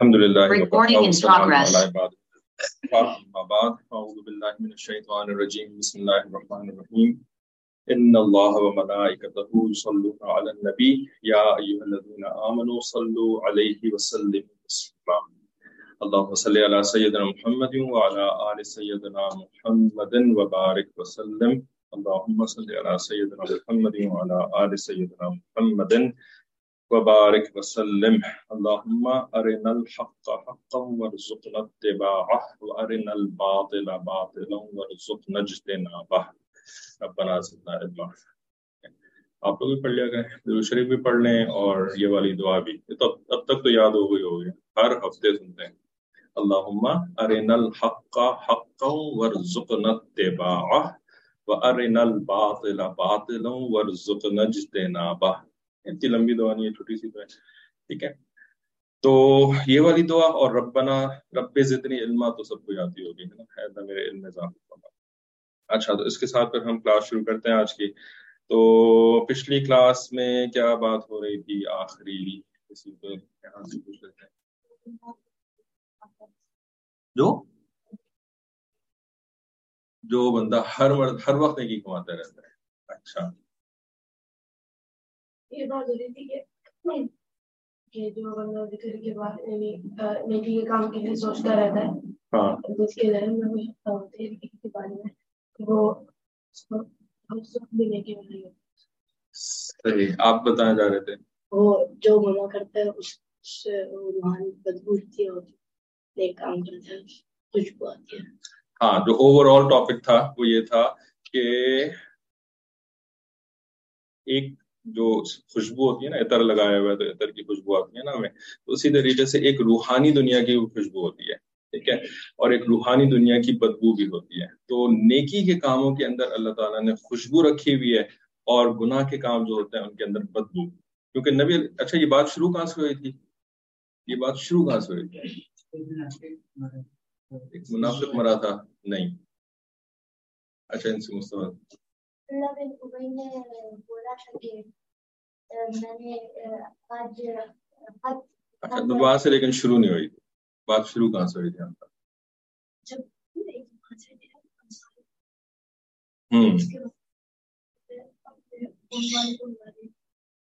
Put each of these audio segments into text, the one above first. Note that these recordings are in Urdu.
الحمد لله Recording in progress. بعد أعوذ بالله من الشيطان الرجيم بسم الله الرحمن الرحيم إن الله وملائكته يصلون على النبي يا أيها الذين آمنوا صلوا عليه وسلموا تسليما اللهم صل على سيدنا محمد وعلى آل سيدنا محمد وبارك وسلم اللهم صل على سيدنا محمد وعلى آل سيدنا محمد وبارك وسلم. اللهم أرنا الحق حقا وارزقنا اتباعه، وأرنا الباطل باطلا وارزقنا اجتنابه. ربنا زدنا علما. آپ لوگ بھی پڑھ لیا گئے درود شریف بھی پڑھ لیں اور یہ والی دعا بھی. تو اب تک تو یاد ہو گئی ہوگی، ہر ہفتے سنتے ہیں. اللہم ارنا الحق حقا ورزقنا اتباعه وارنا الباطل باطلا ورزقنا اجتنابه. اتنی لمبی دعا نہیں ہے، چھوٹی سی دعا ٹھیک ہے۔ تو یہ والی دعا، اور ربنا، رب زدنی علما، تو سب کو یاد ہی ہوگی، ہے نا؟ ہے میرے علم اضافہ اچھا تو اس کے ساتھ پھر ہم کلاس شروع کرتے ہیں آج کی۔ تو پچھلی کلاس میں کیا بات ہو رہی تھی؟ آخری، کسی کو یہاں سے پوچھ لیتے ہیں۔ جو؟ جو بندہ ہر مرد ہر وقت نیکی کماتا رہتا ہے۔ اچھا۔ یہ بات تھی کہ جو بندہ ذکر کے بعد یعنی نیکی کے کام کے لیے سوچتا رہتا ہے ہاں۔ جس کے ذہن میں کچھ ہوتے ہیں کے بارے میں وہ اس کو ہم بھی نیکی صحیح۔ آپ بتانا چاہ رہے تھے۔ وہ جو منع کرتا ہے اس سے وہ روحانی بدبو اٹھتی ہے اور نیک کام کرتا ہے خوشبو آتی ہے۔ ہاں جو اوور آل ٹاپک تھا وہ یہ تھا کہ ایک جو خوشبو ہوتی ہے نا، عطر لگایا ہوا ہے تو عطر کی خوشبو آتی ہے نا ہمیں، تو اسی طریقے سے ایک روحانی دنیا کی خوشبو ہوتی ہے، ٹھیک ہے؟ اور ایک روحانی دنیا کی بدبو بھی ہوتی ہے۔ تو نیکی کے کاموں کے اندر اللہ تعالیٰ نے خوشبو رکھی ہوئی ہے اور گناہ کے کام جو ہوتے ہیں ان کے اندر بدبو۔ کیونکہ نبی اچھا یہ بات شروع کہاں سے ہوئی تھی؟ یہ بات شروع کہاں سے ہوئی تھی؟ ایک منافق مرا تھا؟ نہیں۔ اچھا ان سے مستفاد اللہ بن ابئی نے بولا تھا کہ میں نے آج اچھا تو وہاں سے لیکن شروع نہیں ہوئی بات شروع کہاں سے ہوئی تھی ہم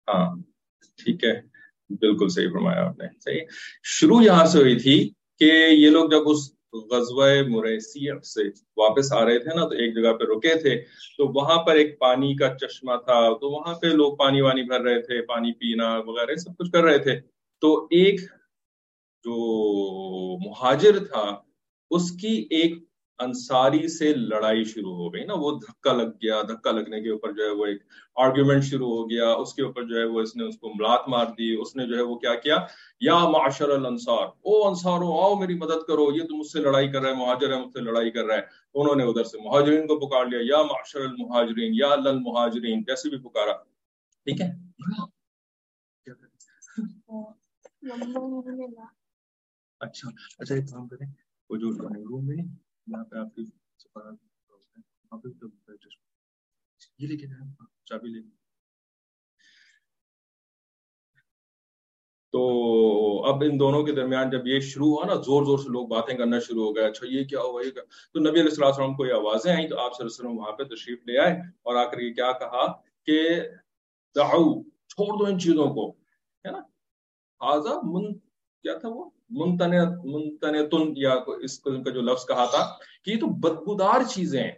ہاں ٹھیک ہے بالکل صحیح فرمایا آپ نے صحیح شروع یہاں سے ہوئی تھی کہ یہ لوگ جب اس غزوہ مریسی سے واپس آ رہے تھے نا، تو ایک جگہ پہ رکے تھے۔ تو وہاں پر ایک پانی کا چشمہ تھا، تو وہاں پہ لوگ پانی وانی بھر رہے تھے، پانی پینا وغیرہ سب کچھ کر رہے تھے۔ تو ایک جو مہاجر تھا، اس کی ایک انصاری سے لڑائی شروع ہو گئی نا وہ دھکا لگ گیا دھکا لگنے کے اوپر جو ہے وہ ایک آرگیومنٹ شروع ہو گیا اس کے اوپر جو ہے وہ اس نے اس کو ملات مار دی اس نے جو ہے وہ کیا کیا؟ یا معاشر الانصار او انصارو آؤ میری مدد کرو یہ تو مجھ سے لڑائی کر رہا ہے مہاجر ہے مجھ سے لڑائی کر رہا ہے انہوں نے ادھر سے مہاجرین کو پکار لیا یا معاشر المہاجرین یا المہاجرین جیسے بھی پکارا۔ ٹھیک ہے؟ اچھا اچھا ایک کام کریں۔ وہ جو روم میں یہاں پہ آپ کی یہ لے کے جائیں چابی لے تو اب ان دونوں کے درمیان جب یہ شروع ہوا نا، زور زور سے لوگ باتیں کرنا شروع ہو گئے اچھا یہ کیا ہوا؟ یہ کیا؟ تو نبی علیہ السلام وسلم کو یہ آوازیں آئیں تو آپ صلی اللہ علیہ وسلم وہاں پہ تشریف لے آئے اور آ کر یہ کیا کہا کہ دعو، چھوڑ دو ان چیزوں کو، ہے نا؟ حاضہ من کیا تھا وہ؟ منتن یا اس قسم کا جو لفظ کہا تھا کہ یہ تو بدبودار چیزیں ہیں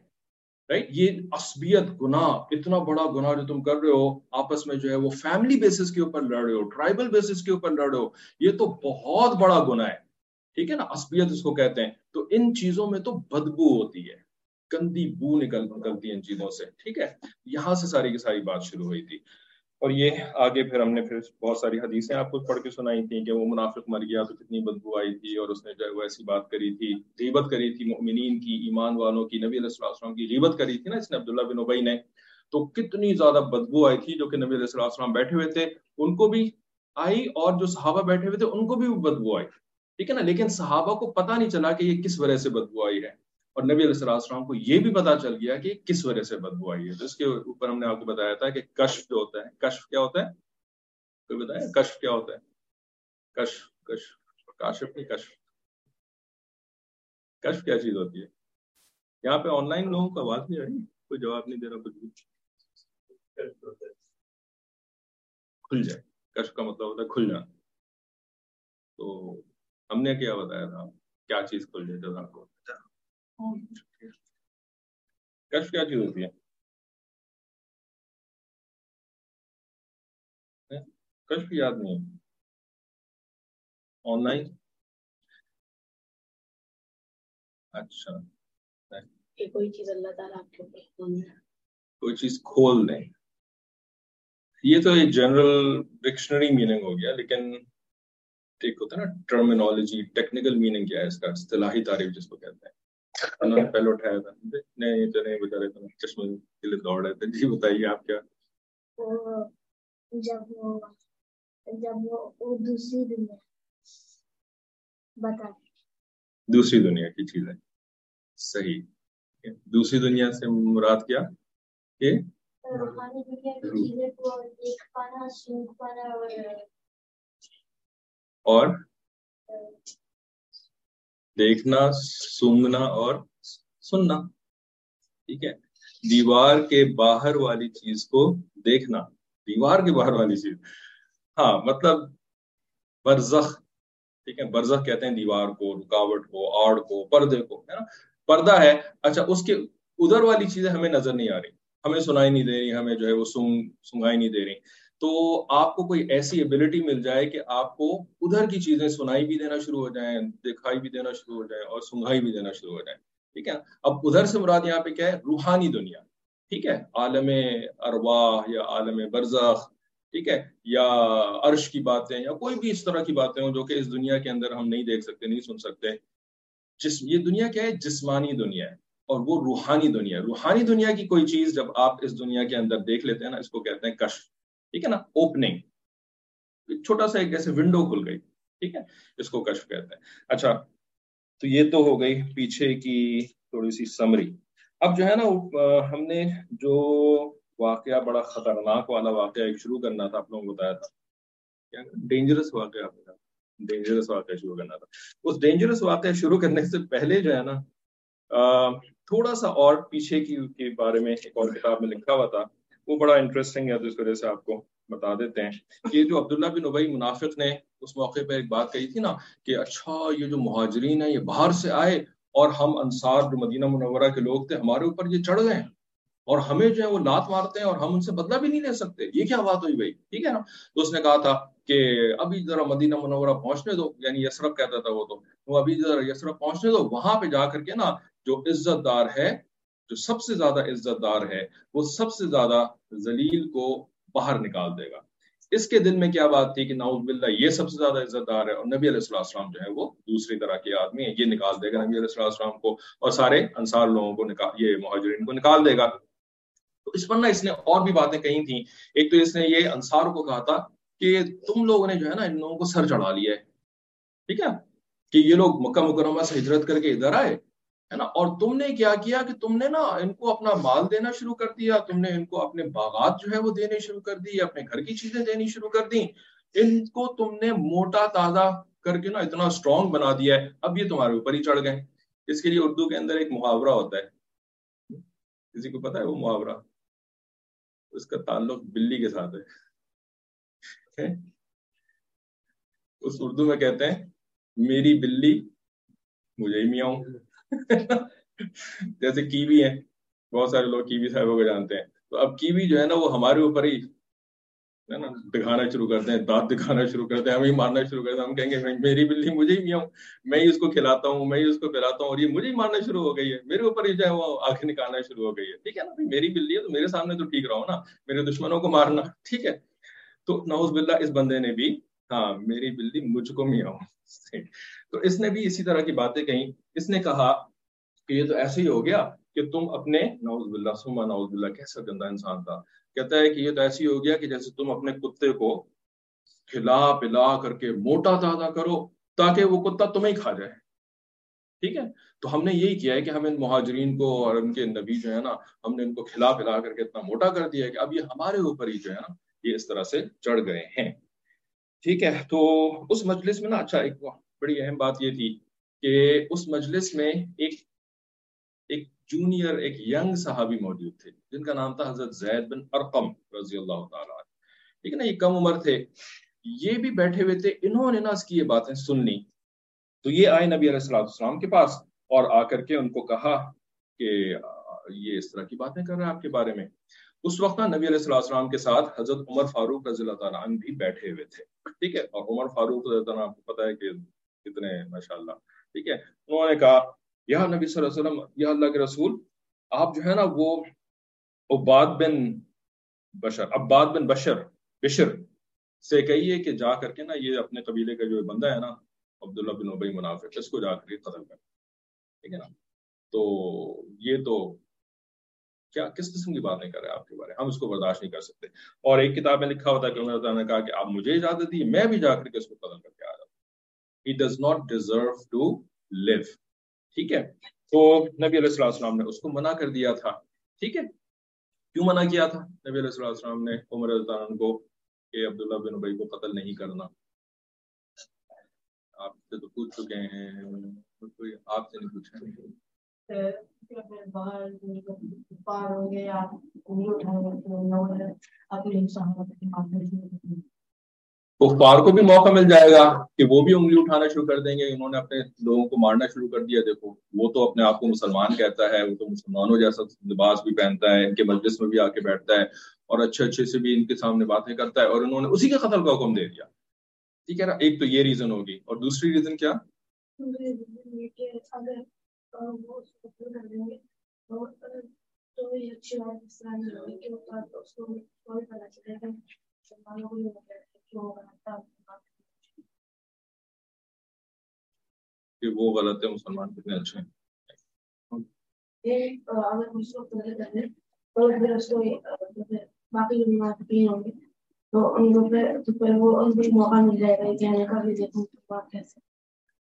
رائٹ یہ عصبیت، گناہ، اتنا بڑا گناہ جو تم کر رہے ہو، آپس میں جو ہے وہ فیملی بیسس کے اوپر لڑ رہے ہو ٹرائبل بیسس کے اوپر لڑ رہے ہو، یہ تو بہت بڑا گناہ ہے، ٹھیک ہے نا؟ عصبیت اس کو کہتے ہیں۔ تو ان چیزوں میں تو بدبو ہوتی ہے، گندی بو نکل نکلتی ہے ان چیزوں سے، ٹھیک ہے؟ یہاں سے ساری کی ساری بات شروع ہوئی تھی۔ اور یہ آگے پھر ہم نے پھر بہت ساری حدیثیں آپ کو پڑھ کے سنائی تھیں کہ وہ منافق مر گیا تو کتنی بدبو آئی تھی اور اس نے جو ہے وہ ایسی بات کری تھی، غیبت کری تھی مؤمنین کی، ایمان والوں کی، نبی علیہ السلام کی غیبت کری تھی نا اس نے عبداللہ بن ابئی نے۔ تو کتنی زیادہ بدبو آئی تھی جو کہ نبی علیہ السلام بیٹھے ہوئے تھے۔ ان کو بھی آئی اور جو صحابہ بیٹھے ہوئے تھے ان کو بھی بدبو آئی۔ ٹھیک ہے نا؟ لیکن صحابہ کو پتہ نہیں چلا کہ یہ کس وجہ سے بدبو آئی ہے۔ اور نبی علیہ السلام کو یہ بھی پتا چل گیا کہ کس وجہ سے بدبو آئی ہے۔ تو اس کے اوپر ہم نے آپ کو بتایا تھا کہ کشف جو ہوتا ہے، کشف کیا ہوتا ہے؟ کوئی بتایا؟ کشف کیا ہوتا ہے؟ کشف کشف، کاشف نہیں، کشف۔ کشف کیا چیز ہوتی ہے؟ یہاں پہ آن لائن لوگوں کو آواز نہیں آ رہی؟ کوئی جواب نہیں دے رہا، کچھ بھی۔ کھل جائے۔ کشف کا مطلب ہوتا ہے کھل جانا تو ہم نے کیا بتایا تھا؟ کیا چیز کھل جائے جزاک کو؟ کشف کیا چیز ہوتی ہے؟ کشف یاد نہیں آن لائن؟ اچھا۔ کوئی چیز اللہ تعالیٰ آپ کے کوئی چیز کھول دیں یہ تو ایک جنرل ڈکشنری میننگ ہو گیا لیکن ٹھیک ہوتا ہے نا ٹرمینالوجی ٹیکنیکل میننگ کیا ہے اس کا؟ اصطلاحی تعریف جس کو کہتے ہیں۔ پہلے اٹھایا تھا۔ نہیں یہ تو نہیں بتا رہے تھے چشمے کے لیے دوڑ رہے تھے۔ جی بتائیے آپ کیا؟ جب وہ جب وہ دوسری دنیا۔ بتا۔ دوسری دنیا کی چیز ہے صحیح۔ دوسری دنیا سے مراد کیا؟ کہ؟ روحانی دنیا کی چیزیں کو دیکھ پانا سن پانا اور دیکھنا سونگنا اور سننا۔ ٹھیک ہے؟ دیوار کے باہر والی چیز کو دیکھنا۔ دیوار کے باہر والی چیز۔ ہاں مطلب برزخ۔ ٹھیک ہے؟ برزخ کہتے ہیں دیوار کو، رکاوٹ کو، آڑ کو، پردے کو، ہے نا؟ پردہ ہے۔ اچھا اس کے ادھر والی چیزیں ہمیں نظر نہیں آ رہی۔ ہمیں سنائی نہیں دے رہی، ہمیں جو ہے وہ سنگ، سنگائی نہیں دے رہی۔ تو آپ کو کوئی ایسی ایبلٹی مل جائے کہ آپ کو ادھر کی چیزیں سنائی بھی دینا شروع ہو جائیں، دکھائی بھی دینا شروع ہو جائیں اور سنگائی بھی دینا شروع ہو جائیں، ٹھیک ہے؟ اب ادھر سے مراد یہاں پہ کیا ہے؟ روحانی دنیا، ٹھیک ہے؟ عالم ارواح یا عالم برزخ، ٹھیک ہے؟ یا عرش کی باتیں یا کوئی بھی اس طرح کی باتیں ہوں جو کہ اس دنیا کے اندر ہم نہیں دیکھ سکتے، نہیں سن سکتے۔ جس، یہ دنیا کیا ہے؟ جسمانی دنیا ہے اور وہ روحانی دنیا ہے۔ روحانی دنیا کی کوئی چیز جب آپ اس دنیا کے اندر دیکھ لیتے ہیں نا، اس کو کہتے ہیں کشف۔ ٹھیک ہے نا؟ اوپننگ چھوٹا سا ایک ایسے ونڈو کھل گئی، ٹھیک ہے؟ اس کو کشف کہتے ہیں۔ اچھا تو یہ تو ہو گئی پیچھے کی تھوڑی سی سمری اب جو ہے نا ہم نے جو واقعہ، بڑا خطرناک والا واقعہ ایک شروع کرنا تھا، آپ لوگوں کو بتایا تھا۔ ڈینجرس واقعہ ڈینجرس واقعہ شروع کرنا تھا۔ اس ڈینجرس واقعہ شروع کرنے سے پہلے جو ہے نا تھوڑا سا اور پیچھے کی، کے بارے میں ایک اور کتاب میں لکھا ہوا تھا۔ وہ بڑا انٹرسٹنگ ہے، تو اس وجہ سے آپ کو بتا دیتے ہیں۔ کہ جو عبداللہ بن ابئی منافق نے اس موقع پہ ایک بات کہی تھی نا کہ اچھا یہ جو مہاجرین ہیں، یہ باہر سے آئے اور ہم انصار جو مدینہ منورہ کے لوگ تھے، ہمارے اوپر یہ چڑھ گئے اور ہمیں جو ہے وہ لات مارتے ہیں اور ہم ان سے بدلہ بھی نہیں لے سکتے۔ یہ کیا بات ہوئی بھائی؟ ٹھیک ہے نا؟ تو اس نے کہا تھا کہ ابھی ذرا مدینہ منورہ پہنچنے دو یعنی یسرف کہتا تھا وہ تو۔ وہ ابھی ذرا یسرف پہنچنے دو، وہاں پہ جا کر کے نا جو عزت دار ہے جو سب سے زیادہ عزت دار ہے، وہ سب سے زیادہ ذلیل کو باہر نکال دے گا۔ اس کے دل میں کیا بات تھی کہ ناؤز باللہ یہ سب سے زیادہ عزت دار ہے اور نبی علیہ السلام جو ہے وہ دوسری طرح کے آدمی ہیں، یہ نکال دے گا نبی علیہ السلام کو اور سارے انصار لوگوں کو نکال یہ مہاجرین کو نکال دے گا۔ تو اس پر نا اس نے اور بھی باتیں کہی تھیں۔ ایک تو اس نے یہ انصار کو کہا تھا کہ تم لوگوں نے جو ہے نا ان لوگوں کو سر چڑھا لیا ہے۔ ٹھیک ہے؟ کہ یہ لوگ مکہ مکرمہ سے ہجرت کر کے ادھر آئے ہے نا؟ اور تم نے کیا کیا کہ تم نے نا ان کو اپنا مال دینا شروع کر دیا، تم نے ان کو اپنے باغات جو ہے وہ دینے شروع کر دی، اپنے گھر کی چیزیں دینی شروع کر دی ان کو تم نے موٹا تازہ کر کے نا اتنا اسٹرانگ بنا دیا ہے۔ اب یہ تمہارے اوپر ہی چڑھ گئے اس کے لیے اردو کے اندر ایک محاورہ ہوتا ہے۔ کسی کو پتا ہے وہ محاورہ؟ اس کا تعلق بلی کے ساتھ ہے؟ اس اردو میں کہتے ہیں، میری بلی، مجھے ہی میاؤں۔ جیسے کیوی ہیں، بہت سارے لوگ کیوی صاحبوں کو جانتے ہیں۔ تو اب کیوی جو ہے نا، وہ ہمارے اوپر ہی ہے نا، دکھانا شروع کرتے ہیں دانت دکھانا شروع کرتے ہیں ہم ہی مارنا شروع کرتے ہیں ہم کہیں گے میری بلی مجھے ہی میاؤں میں ہی اس کو کھلاتا ہوں، میں ہی اس کو پلاتا ہوں اور یہ مجھے ہی مارنا شروع ہو گئی ہے۔ میرے اوپر ہی جو ہے وہ آنکھیں نکالنا شروع ہو گئی ہے۔ ٹھیک ہے نا میری بلی ہے تو میرے سامنے تو ٹھیک رہو نا، میرے دشمنوں کو مارنا۔ ٹھیک ہے۔ تو نوز باللہ، اس بندے نے بھی ہاں میری بلی مجھ کو میاؤں تو اس نے بھی اسی طرح کی باتیں کہیں۔ اس نے کہا کہ یہ تو ایسے ہی ہو گیا کہ تم اپنے نوز باللہ سما نوز باللہ کیسا گندا انسان تھا کہتا ہے کہ یہ تو ایسے ہی ہو گیا کہ جیسے تم اپنے کتے کو کھلا پلا کر کے موٹا تازہ کرو تاکہ وہ کتا تمہیں کھا جائے۔ ٹھیک ہے؟ تو ہم نے یہی کیا ہے کہ ہم ان مہاجرین کو اور ان کے نبی جو ہے نا، ہم نے ان کو کھلا پلا کر کے اتنا موٹا کر دیا ہے کہ اب یہ ہمارے اوپر ہی جو ہے نا، یہ اس طرح سے چڑھ گئے ہیں۔ ٹھیک ہے؟ تو اس مجلس میں نا اچھا ایک بڑی اہم بات یہ تھی کہ اس مجلس میں ایک ایک جونیئر، ایک ینگ صحابی موجود تھے، جن کا نام تھا حضرت زید بن ارقم رضی اللہ تعالیٰ ٹھیک ہے نا، یہ کم عمر تھے۔ یہ بھی بیٹھے ہوئے تھے، انہوں نے نا اس کی یہ باتیں سننی۔ تو یہ آئے نبی علیہ السلام السلام کے پاس اور آ کر کے ان کو کہا کہ یہ اس طرح کی باتیں کر رہے ہیں آپ کے بارے میں۔ اس وقت نا نبی علیہ السلام کے ساتھ حضرت عمر فاروق رضی اللہ تعالیٰ عنہ بھی بیٹھے ہوئے تھے۔ ٹھیک ہے، اور عمر فاروق رضی اللہ تعالیٰ آپ کو پتا ہے کہ کتنے ماشاء اللہ ٹھیک ہے، انہوں نے کہا، یا نبی صلی اللہ علیہ وسلم، یا اللہ کے رسول، آپ جو ہے نا، وہ عباد بن بشر، عباد بن بشر بشر سے کہیے کہ جا کر کے نا، یہ اپنے قبیلے کا جو بندہ ہے نا، عبداللہ بن ابئی منافع اس کو جا کر کے قتل کر۔ ٹھیک ہے نا؟ تو یہ تو کیا، کس قسم کی بات نہیں کر رہے آپ کے بارے ہم اس کو برداشت نہیں کر سکتے۔ اور ایک کتاب میں لکھا ہوتا ہے کہ عمر نے کہا کہ آپ مجھے اجازت دی میں بھی جا کر کے اس کو قتل کر کے آ he does not deserve to live ٹھیک ہے؟ تو نبی علیہ السلام نے اس کو منع کر دیا تھا۔ ٹھیک ہے؟ کیوں منع کیا تھا؟ نبی علیہ السلام نے عمر عنہ کو کہ عبداللہ بن ابئی کو قتل نہیں کرنا۔ آپ سے تو پوچھ چکے ہیں۔ کوئی آپ سے نہیں پوچھا۔ کفار کو بھی موقع مل جائے گا کہ وہ بھی انگلی اٹھانا شروع کر دیں گے، انہوں نے اپنے لوگوں کو مارنا شروع کر دیا۔ دیکھو، وہ تو اپنے آپ کو مسلمان کہتا ہے، وہ تو مسلمانوں جیسا لباس بھی پہنتا ہے، ان کے مجلس میں بھی آ کے بیٹھتا ہے اور اچھے اچھے سے بھی ان کے سامنے باتیں کرتا ہے اور انہوں نے اسی کے قتل کا حکم دے دیا۔ ٹھیک ہے نا؟ ایک تو یہ ریزن ہوگی۔ اور دوسری ریزن کیا؟ کہ وہ غلط ہے مسلمان کتنے اچھے ہیں۔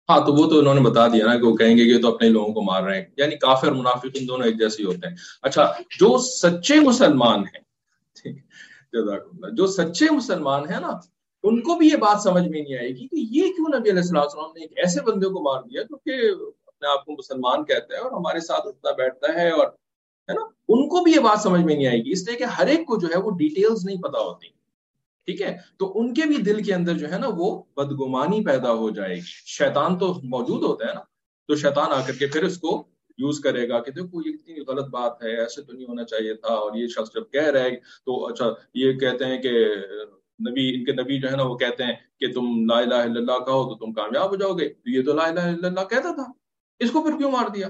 ہاں تو وہ تو انہوں نے بتا دیا نا کہ وہ کہیں گے کہ تو اپنے لوگوں کو مار رہے ہیں۔ یعنی کافر منافق ان دونوں ایک جیسے ہوتے ہیں۔ اچھا جو سچے مسلمان ہیں جزاک اللہ جو سچے مسلمان ہیں نا، ان کو بھی یہ بات سمجھ میں نہیں آئے گی کہ یہ کیوں نبی علیہ السلام نے ایک ایسے بندے کو مار دیا جو کہ اپنے آپ کو مسلمان کہتا ہے اور ہمارے ساتھ اٹھتا بیٹھتا ہے اور، ہے نا؟ ان کو بھی یہ بات سمجھ میں نہیں آئے گی، اس لیے کہ ہر ایک کو جو ہے وہ ڈیٹیلز نہیں پتا ہوتی۔ ٹھیک ہے؟ تو ان کے بھی دل کے اندر جو ہے نا وہ بدگمانی پیدا ہو جائے گی۔ شیطان تو موجود ہوتا ہے نا، تو شیطان آ کر کے پھر اس کو یوز کرے گا کہ دیکھو یہ اتنی غلط بات ہے، ایسے تو نہیں ہونا چاہیے تھا اور یہ شخص جب کہہ رہے تو اچھا یہ کہتے ہیں کہ نبی، ان کے نبی جو ہے نا وہ کہتے ہیں کہ تم لا الہ الا اللہ کہو تو تم کامیاب ہو جاؤ گے۔ تو یہ تو لا الہ الا اللہ کہتا تھا۔ اس کو پھر کیوں مار دیا؟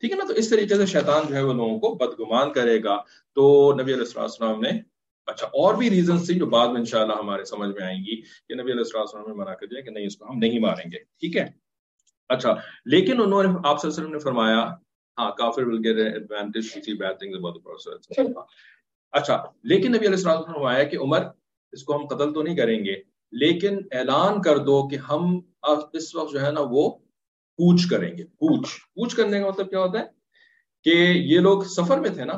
ٹھیک ہے نا؟ تو اس طریقے سے شیطان جو ہے وہ لوگوں کو بدگمان کرے گا۔ تو نبی علیہ السلام نے اچھا اور بھی ریزنس تھی جو بعد میں انشاءاللہ ہمارے سمجھ میں آئیں گی کہ نبی علیہ السلام نے منع کر دیا کہ نہیں، اس کو ہم نہیں ماریں گے۔ ٹھیک ہے؟ اچھا لیکن انہوں نے، آپ صلی اللہ علیہ وسلم نے فرمایا ہاں کافر will get advantage to see bad things about the process اچھا لیکن نبی علیہ السلام نے فرمایا کہ عمر، اس کو ہم قتل تو نہیں کریں گے، لیکن اعلان کر دو کہ ہم اس وقت جو ہے نا وہ پوچھ کریں گے۔ پوچھ۔ پوچھ کرنے کا مطلب کیا ہوتا ہے؟ کہ یہ لوگ سفر میں تھے نا،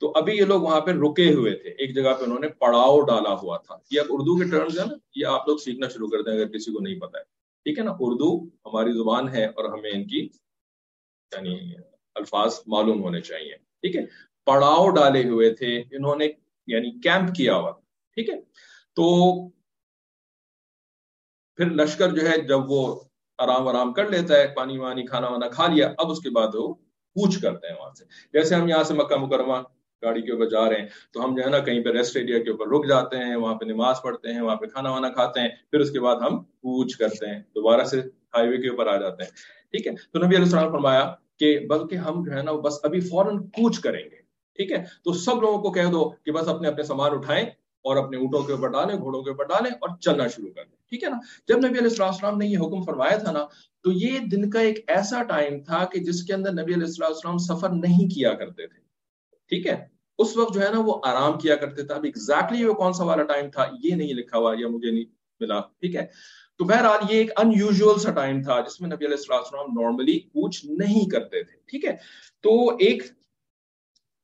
تو ابھی یہ لوگ وہاں پہ رکے ہوئے تھے۔ ایک جگہ پہ انہوں نے پڑاؤ ڈالا ہوا تھا۔ یہ اردو کے ٹرمز ہیں نا، یہ آپ لوگ سیکھنا شروع کر دیں اگر کسی کو نہیں پتا ہے۔ ٹھیک ہے نا؟ اردو ہماری زبان ہے اور ہمیں ان کی یعنی الفاظ معلوم ہونے چاہیے، ٹھیک ہے؟ پڑاؤ ڈالے ہوئے تھے، انہوں نے یعنی کیمپ کیا ہوا، ٹھیک ہے؟ تو پھر لشکر جو ہے، جب وہ آرام آرام کر لیتا ہے، پانی وانی، کھانا وانا کھا لیا، اب اس کے بعد وہ پوچھ کرتے ہیں وہاں سے۔ جیسے ہم یہاں سے مکہ مکرمہ گاڑی کے اوپر جا رہے ہیں، تو ہم جو ہے نا کہیں پہ ریسٹ ایریا کے اوپر رک جاتے ہیں، وہاں پہ نماز پڑھتے ہیں، وہاں پہ کھانا وانا کھاتے ہیں، پھر اس کے بعد ہم پوچھ کرتے ہیں، دوبارہ سے ہائی وے کے اوپر آ جاتے ہیں۔ ٹھیک ہے؟ تو نبی علیہ السلام فرمایا کہ بلکہ ہم جو ہے نا بس ابھی فوراً پوچھ کریں گے۔ ٹھیک ہے؟ تو سب لوگوں کو کہہ دو کہ بس اپنے اپنے سامان اٹھائیں اور اپنے اونٹوں کے اوپر ڈالیں، گھوڑوں کے اوپر ڈالیں اور چلنا شروع کر دیں۔ ٹھیک ہے نا؟ جب نبی علیہ السلام نے یہ حکم فرمایا تھا نا، تو یہ دن کا ایک ایسا ٹائم تھا کہ جس کے اندر نبی علیہ السلام سفر نہیں کیا کرتے تھے۔ ٹھیک ہے؟ اس وقت جو ہے نا وہ آرام کیا کرتے تھے۔ اب ایگزیکٹلی وہ کون سا والا ٹائم تھا؟ یہ نہیں لکھا ہوا، یا مجھے نہیں ملا۔ ٹھیک ہے؟ تو بہرحال یہ ایک انیوژل سا ٹائم تھا، جس میں نبی علیہ السلام نارملی پوچھ نہیں کرتے تھے۔ ٹھیک ہے؟ تو ایک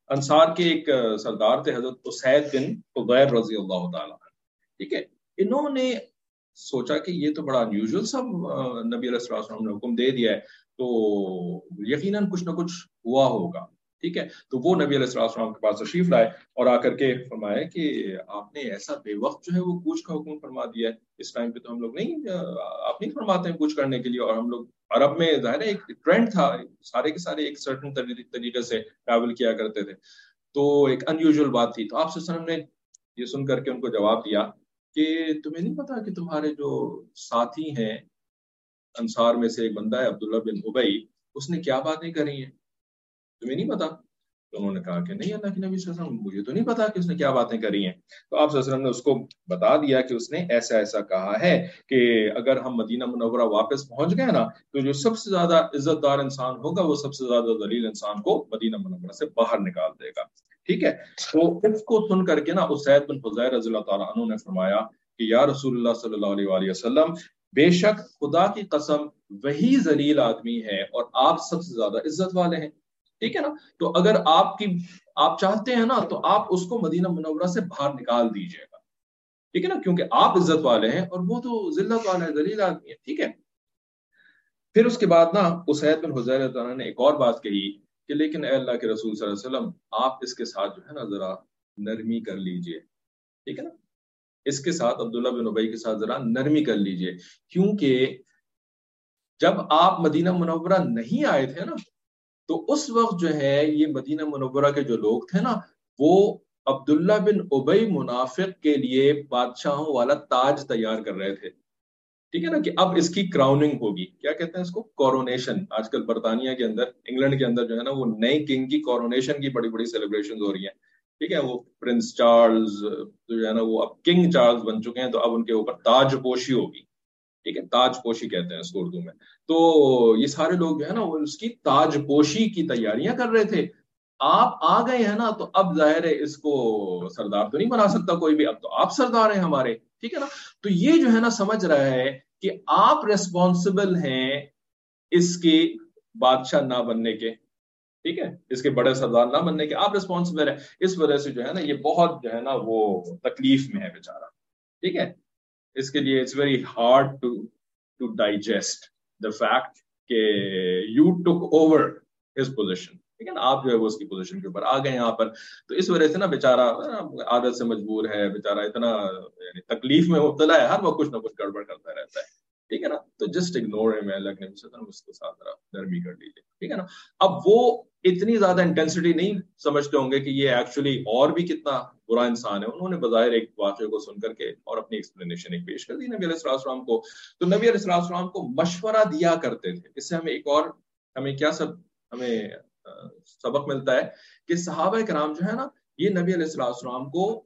انصار کے ایک سردار تھے، حضرت اسید بن عبیر رضی اللہ تعالیٰ ٹھیک ہے؟ انہوں نے سوچا کہ یہ تو بڑا انیوژل سب نبی علیہ السلام نے حکم دے دیا ہے۔ تو یقیناً کچھ نہ کچھ ہوا ہوگا۔ ٹھیک ہے؟ تو وہ نبی علیہ السلام کے پاس تشریف لائے اور آ کر کے فرمایا کہ آپ نے ایسا بے وقت جو ہے وہ کوچ کا حکم فرما دیا ہے۔ اس ٹائم پہ تو ہم لوگ نہیں، آپ نہیں فرماتے ہیں کوچ کرنے کے لیے اور ہم لوگ عرب میں ظاہر ہے ایک ٹرینڈ تھا، سارے کے سارے ایک سرٹن طریقے سے ٹریول کیا کرتے تھے۔ تو ایک انیوژل بات تھی۔ تو آپ سے نے یہ سن کر کے ان کو جواب دیا کہ تمہیں نہیں پتا کہ تمہارے جو ساتھی ہیں، انصار میں سے ایک بندہ ہے عبداللہ بن ابئی اس نے کیا باتیں کری ہیں؟ تمہیں نہیں پتا؟ تو انہوں نے کہا کہ نہیں، اللہ کے نبی صلی اللہ علیہ وسلم، مجھے تو نہیں پتا کہ اس نے کیا باتیں کری ہیں۔ تو آپ صلی اللہ علیہ وسلم نے اس کو بتا دیا کہ اس نے ایسا ایسا کہا ہے کہ اگر ہم مدینہ منورہ واپس پہنچ گئے نا، تو جو سب سے زیادہ عزت دار انسان ہوگا، وہ سب سے زیادہ دلیل انسان کو مدینہ منورہ سے باہر نکال دے گا۔ ٹھیک ہے؟ تو اس کو سن کر کے نا اسید بن فضیر رضی اللہ تعالیٰ عنہ نے فرمایا کہ یا رسول اللہ صلی اللہ علیہ وآلہ وسلم، بے شک خدا کی قسم وہی ذلیل آدمی ہے اور آپ سب سے زیادہ عزت والے ہیں۔ ٹھیک ہے نا؟ تو اگر آپ کی آپ چاہتے ہیں نا، تو آپ اس کو مدینہ منورہ سے باہر نکال دیجیے گا۔ ٹھیک ہے نا؟ کیونکہ آپ عزت والے ہیں اور وہ تو ذلت والے ہیں ذلیل آدمی ہے ٹھیک ہے؟ پھر اس کے بعد نا، اسید بن حضیر نے ایک اور بات کہی کہ لیکن اے اللہ کے رسول صلی اللہ علیہ وسلم، آپ اس کے ساتھ جو ہے نا، ذرا نرمی کر لیجیے۔ ٹھیک ہے نا؟ اس کے ساتھ عبداللہ بن ابئی کے ساتھ ذرا نرمی کر لیجیے۔ کیونکہ جب آپ مدینہ منورہ نہیں آئے تھے نا تو اس وقت جو ہے یہ مدینہ منورہ کے جو لوگ تھے نا، وہ عبداللہ بن ابئی منافق کے لیے بادشاہوں والا تاج تیار کر رہے تھے۔ ٹھیک ہے نا کہ اب اس کی کراؤننگ ہوگی۔ کیا کہتے ہیں اس کو؟ کورونیشن آج کل برطانیہ کے اندر، انگلینڈ کے اندر جو ہے نا، وہ نئے کنگ کی کورونیشن کی بڑی بڑی سیلیبریشن ہو رہی ہیں۔ ٹھیک ہے، وہ پرنس چارلز جو ہے نا، وہ اب کنگ چارلز بن چکے ہیں، تو اب ان کے اوپر تاج پوشی ہوگی۔ ٹھیک ہے، تاج پوشی کہتے ہیں اس کو اردو میں۔ تو یہ سارے لوگ جو ہے نا، وہ اس کی تاج پوشی کی تیاریاں کر رہے تھے۔ آپ آ گئے ہیں نا، تو اب ظاہر ہے اس کو سردار تو نہیں بنا سکتا کوئی بھی۔ اب تو آپ سردار ہیں ہمارے، ٹھیک ہے نا؟ تو یہ جو ہے نا، سمجھ رہا ہے کہ آپ ریسپانسبل ہیں اس کے بادشاہ نہ بننے کے۔ ٹھیک ہے، اس کے بڑے سردار نہ بننے کے۔ آپ ریسپانسبل ہیں۔ اس وجہ سے جو ہے نا، یہ بہت جو ہے نا، وہ تکلیف میں ہے بیچارہ۔ ٹھیک ہے؟ اس کے لیے it's very hard to to digest the fact کہ you took over his position ٹھیک ہے نا؟ آپ جو ہے وہ اس کی پوزیشن کے اوپر آ گئے یہاں پر. تو اس وجہ سے نا بیچارہ عادت سے مجبور ہے، بیچارہ اتنا یعنی تکلیف میں مبتلا ہے، ہر وہ کچھ نہ کچھ گڑبڑ کرتا رہتا ہے۔ ٹھیک ہے نا؟ تو جسٹ اگنور ہے میں اللہ کے اس کے ساتھ ذرا نرمی کر لیجیے ٹھیک ہے نا؟ اب وہ اتنی زیادہ انٹینسٹی نہیں سمجھتے ہوں گے کہ یہ ایکچولی اور بھی کتنا برا انسان ہے۔ انہوں نے بظاہر ایک واقعے کو سن کر کے اور اپنی ایکسپلینیشن ایک پیش کر دی نبی علیہ السلام کو۔ تو نبی علیہ السلام کو مشورہ دیا کرتے تھے۔ اس سے ہمیں ایک اور، ہمیں کیا سب، ہمیں سبق ملتا ہے کہ صحابہ کرام جو ہے نا، یہ نبی علیہ السلام کو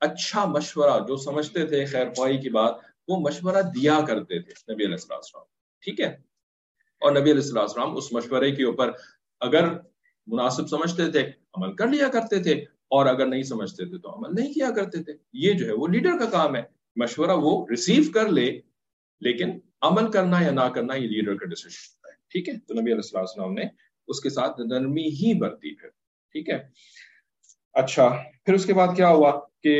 اچھا مشورہ، جو سمجھتے تھے خیر خواہی کی بات وہ مشورہ دیا کرتے تھے نبی علیہ السلام ٹھیک ہے؟ اور نبی علیہ السلام اس مشورے کے اوپر اگر مناسب سمجھتے تھے، عمل کر لیا کرتے تھے، اور اگر نہیں سمجھتے تھے تو عمل نہیں کیا کرتے تھے۔ یہ جو ہے وہ لیڈر کا کام ہے۔ مشورہ وہ ریسیو کر لے، لیکن عمل کرنا یا نہ کرنا یہ لیڈر کا ڈیسیشن ہے۔ ٹھیک ہے؟ تو نبی علیہ السلام نے اس کے ساتھ نرمی ہی برتی پھر۔ ٹھیک ہے؟ اچھا پھر اس کے بعد کیا ہوا؟ کہ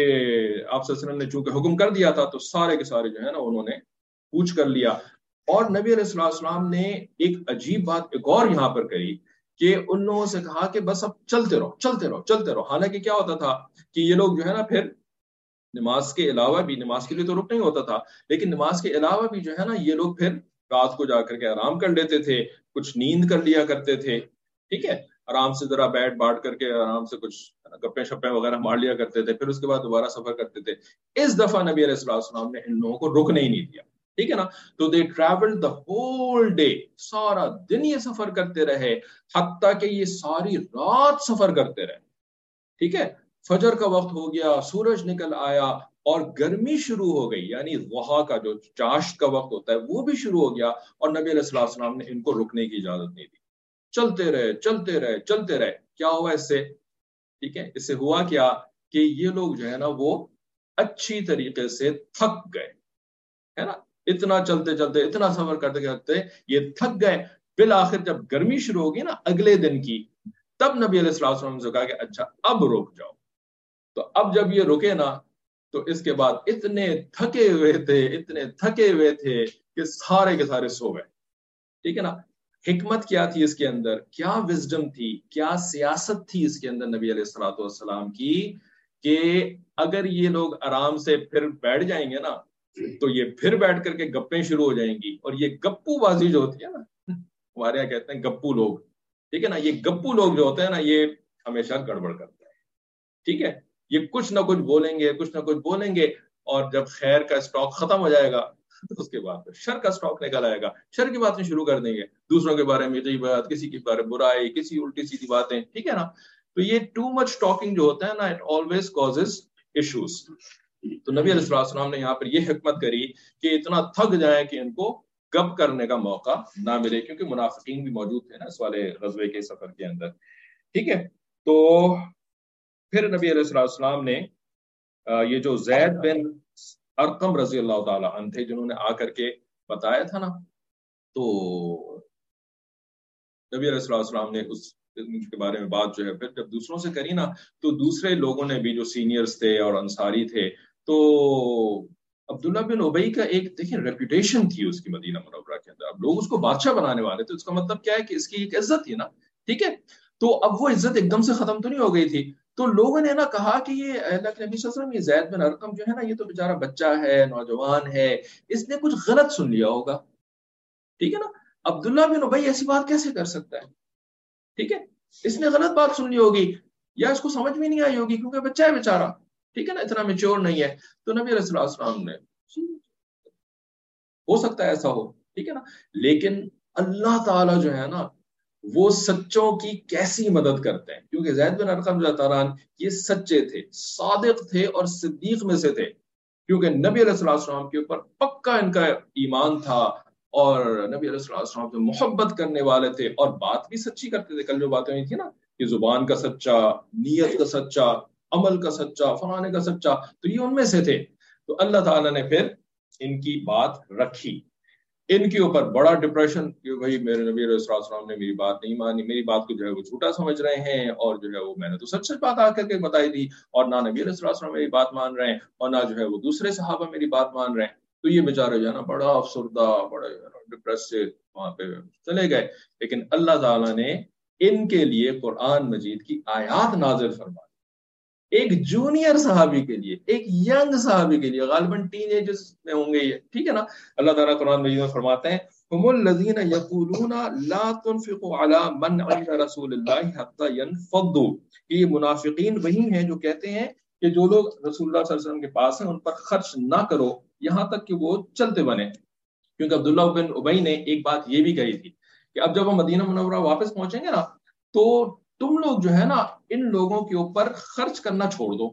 آپ وسلم نے چونکہ حکم کر دیا تھا تو سارے کے سارے جو ہے نا انہوں نے پوچھ کر لیا۔ اور نبی علیہ السلام نے ایک عجیب بات ایک اور یہاں پر کری کہ ان لوگوں سے کہا کہ بس اب چلتے رہو چلتے رہو چلتے رہو۔ حالانکہ کیا ہوتا تھا کہ یہ لوگ جو ہے نا پھر نماز کے علاوہ بھی، نماز کے لیے تو رک نہیں ہوتا تھا، لیکن نماز کے علاوہ بھی جو ہے نا یہ لوگ پھر رات کو جا کر کے آرام کر لیتے تھے، کچھ نیند کر لیا کرتے تھے۔ ٹھیک ہے؟ آرام سے ذرا بیٹھ باٹ کر کے آرام سے کچھ گپے شپے وغیرہ مار لیا کرتے تھے، پھر اس کے بعد دوبارہ سفر کرتے تھے۔ اس دفعہ نبی علیہ السلام نے ان لوگوں کو رکنے ہی نہیں دیا، ٹھیک ہے نا؟ تو they travel the whole day سارا دن یہ سفر کرتے رہے، حتیٰ کہ یہ ساری رات سفر کرتے رہے۔ ٹھیک ہے؟ فجر کا وقت ہو گیا، سورج نکل آیا اور گرمی شروع ہو گئی یعنی وہاں کا جو چاشت کا وقت ہوتا ہے وہ بھی شروع ہو گیا اور نبی علیہ السلام نے ان کو رکنے کی، اجازت نہیں دی۔ چلتے رہے چلتے رہے چلتے رہے۔ کیا ہوا اس سے؟ ٹھیک ہے، اس سے ہوا کیا کہ یہ لوگ جو ہے نا وہ اچھی طریقے سے تھک گئے، ہے نا؟ اتنا چلتے چلتے، اتنا سفر کرتے کرتے یہ تھک گئے۔ بالآخر جب گرمی شروع ہوگی نا اگلے دن کی، تب نبی علیہ السلام سے کہا کہ اچھا اب رک جاؤ۔ تو اب جب یہ رکے نا، تو اس کے بعد اتنے تھکے ہوئے تھے، اتنے تھکے ہوئے تھے کہ سارے کے سارے سو گئے۔ ٹھیک ہے نا؟ حکمت کیا تھی اس کے اندر؟ کیا وزڈم تھی؟ کیا سیاست تھی اس کے اندر نبی علیہ السلاۃ والسلام کی کہ اگر یہ لوگ آرام سے پھر بیٹھ جائیں گے نا، تو یہ پھر بیٹھ کر کے گپیں شروع ہو جائیں گی۔ اور یہ گپو بازی جو ہوتی ہے نا، ہمارے یہاں کہتے ہیں گپو لوگ۔ ٹھیک ہے نا، یہ گپو لوگ جو ہوتے ہیں نا، یہ ہمیشہ گڑبڑ کرتے ہیں۔ ٹھیک ہے، یہ کچھ نہ کچھ بولیں گے، کچھ نہ کچھ بولیں گے اور جب خیر کا اسٹاک ختم ہو جائے گا تو اس کے بعد شر کا اسٹاک نکل آئے گا۔ شر کی باتیں شروع کر دیں گے۔ دوسروں کے بارے میں بات، کسی کے بارے میں برائی، کسی الٹی سیدھی باتیں، ٹھیک ہے نا؟ تو یہ ٹو مچ ٹاکنگ جو ہوتا ہے نا اٹ آلویز کاز ایشوز تو نبی علیہ السلام نے یہاں پر یہ حکمت کری کہ اتنا تھک جائیں کہ ان کو گپ کرنے کا موقع نہ ملے، کیونکہ منافقین بھی موجود تھے نا اس والے غزوے کے سفر کے اندر۔ ٹھیک ہے؟ تو پھر نبی علیہ السلام نے یہ جو زید بن ارکم رضی اللہ تعالی عنہ تھے جنہوں نے آ کر کے بتایا تھا نا۔ تو نبی علیہ السلام نے اس کے بارے میں بات جو ہے، پھر جب دوسروں سے کری نا، تو دوسرے لوگوں نے بھی جو سینئرز تھے اور انصاری تھے، تو عبداللہ بن اوبئی کا ایک، دیکھیں ریپوٹیشن تھی اس کی مدینہ منورہ کے اندر۔ اب لوگ اس کو بادشاہ بنانے والے تھے اس کا مطلب کیا ہے کہ اس کی ایک عزت تھی نا۔ ٹھیک ہے؟ تو اب وہ عزت ایک دم سے ختم تو نہیں ہو گئی تھی۔ تو لوگوں نے نا کہا کہ یہ اللہ کے نبی صلی اللہ علیہ وسلم، یہ زید بن ارکم جو ہے نا، یہ تو بیچارہ بچہ ہے، نوجوان ہے، اس نے کچھ غلط سن لیا ہوگا۔ ٹھیک ہے نا؟ عبداللہ بن ابئی ایسی بات کیسے کر سکتا ہے؟ ٹھیک ہے؟ اس نے غلط بات سن لی ہوگی یا اس کو سمجھ میں نہیں آئی ہوگی کیونکہ بچہ ہے بیچارہ۔ ٹھیک ہے نا؟ اتنا میچور نہیں ہے۔ تو نبی علیہ السلام نے ہو سکتا ہے ایسا ہو۔ ٹھیک ہے نا؟ لیکن اللہ تعالی جو ہے نا وہ سچوں کی کیسی مدد کرتے ہیں؟ کیونکہ زید بن ارقم اللہ تعالیٰ یہ سچے تھے، صادق تھے اور صدیق میں سے تھے۔ کیونکہ نبی علیہ السلام کے اوپر پکا ان کا ایمان تھا اور نبی علیہ السلام سے محبت کرنے والے تھے۔ اور بات بھی سچی کرتے تھے۔ کل جو باتیں ہوئی تھی نا کہ زبان کا سچا، نیت کا سچا، عمل کا سچا فلانے کا سچا، تو یہ ان میں سے تھے۔ تو اللہ تعالیٰ نے پھر ان کی بات رکھی۔ ان کے اوپر بڑا ڈپریشن کہ بھائی میرے نبی علیہ السلام نے میری بات نہیں مانی، میری بات کو جو ہے وہ جھوٹا سمجھ رہے ہیں اور جو ہے وہ میں نے تو سچ سچ بات آ کر کے بتائی تھی اور نہ نبی علیہ السلام میری بات مان رہے ہیں اور نہ جو ہے وہ دوسرے صحابہ میری بات مان رہے ہیں۔ تو یہ بیچارے جو ہے نا بڑا افسردہ بڑا ڈپریس وہاں پہ چلے گئے۔ لیکن اللہ تعالیٰ نے ان کے لیے قرآن مجید کی آیات نازل فرمائی۔ ایک جونیئر صحابی کے لیے، ایک ینگ صحابی کے لیے، غالباً ٹین ایجز میں ہوں گے یہ، ٹھیک ہے نا؟ اللہ تعالیٰ قرآن مجید میں فرماتے ہیں هم الذين يقولون لا تنفقوا على من عند رسول الله حتى ينفضوا یہ منافقین وہی ہیں جو کہتے ہیں کہ جو لوگ رسول اللہ صلی اللہ علیہ وسلم کے پاس ہیں، ان پر خرچ نہ کرو، یہاں تک کہ وہ چلتے بنے۔ کیونکہ عبداللہ بن ابئی نے ایک بات یہ بھی کہی تھی کہ اب جب ہم مدینہ منورہ واپس پہنچیں گے نا، تو تم لوگ جو ہے نا، ان لوگوں کے اوپر خرچ کرنا چھوڑ دو۔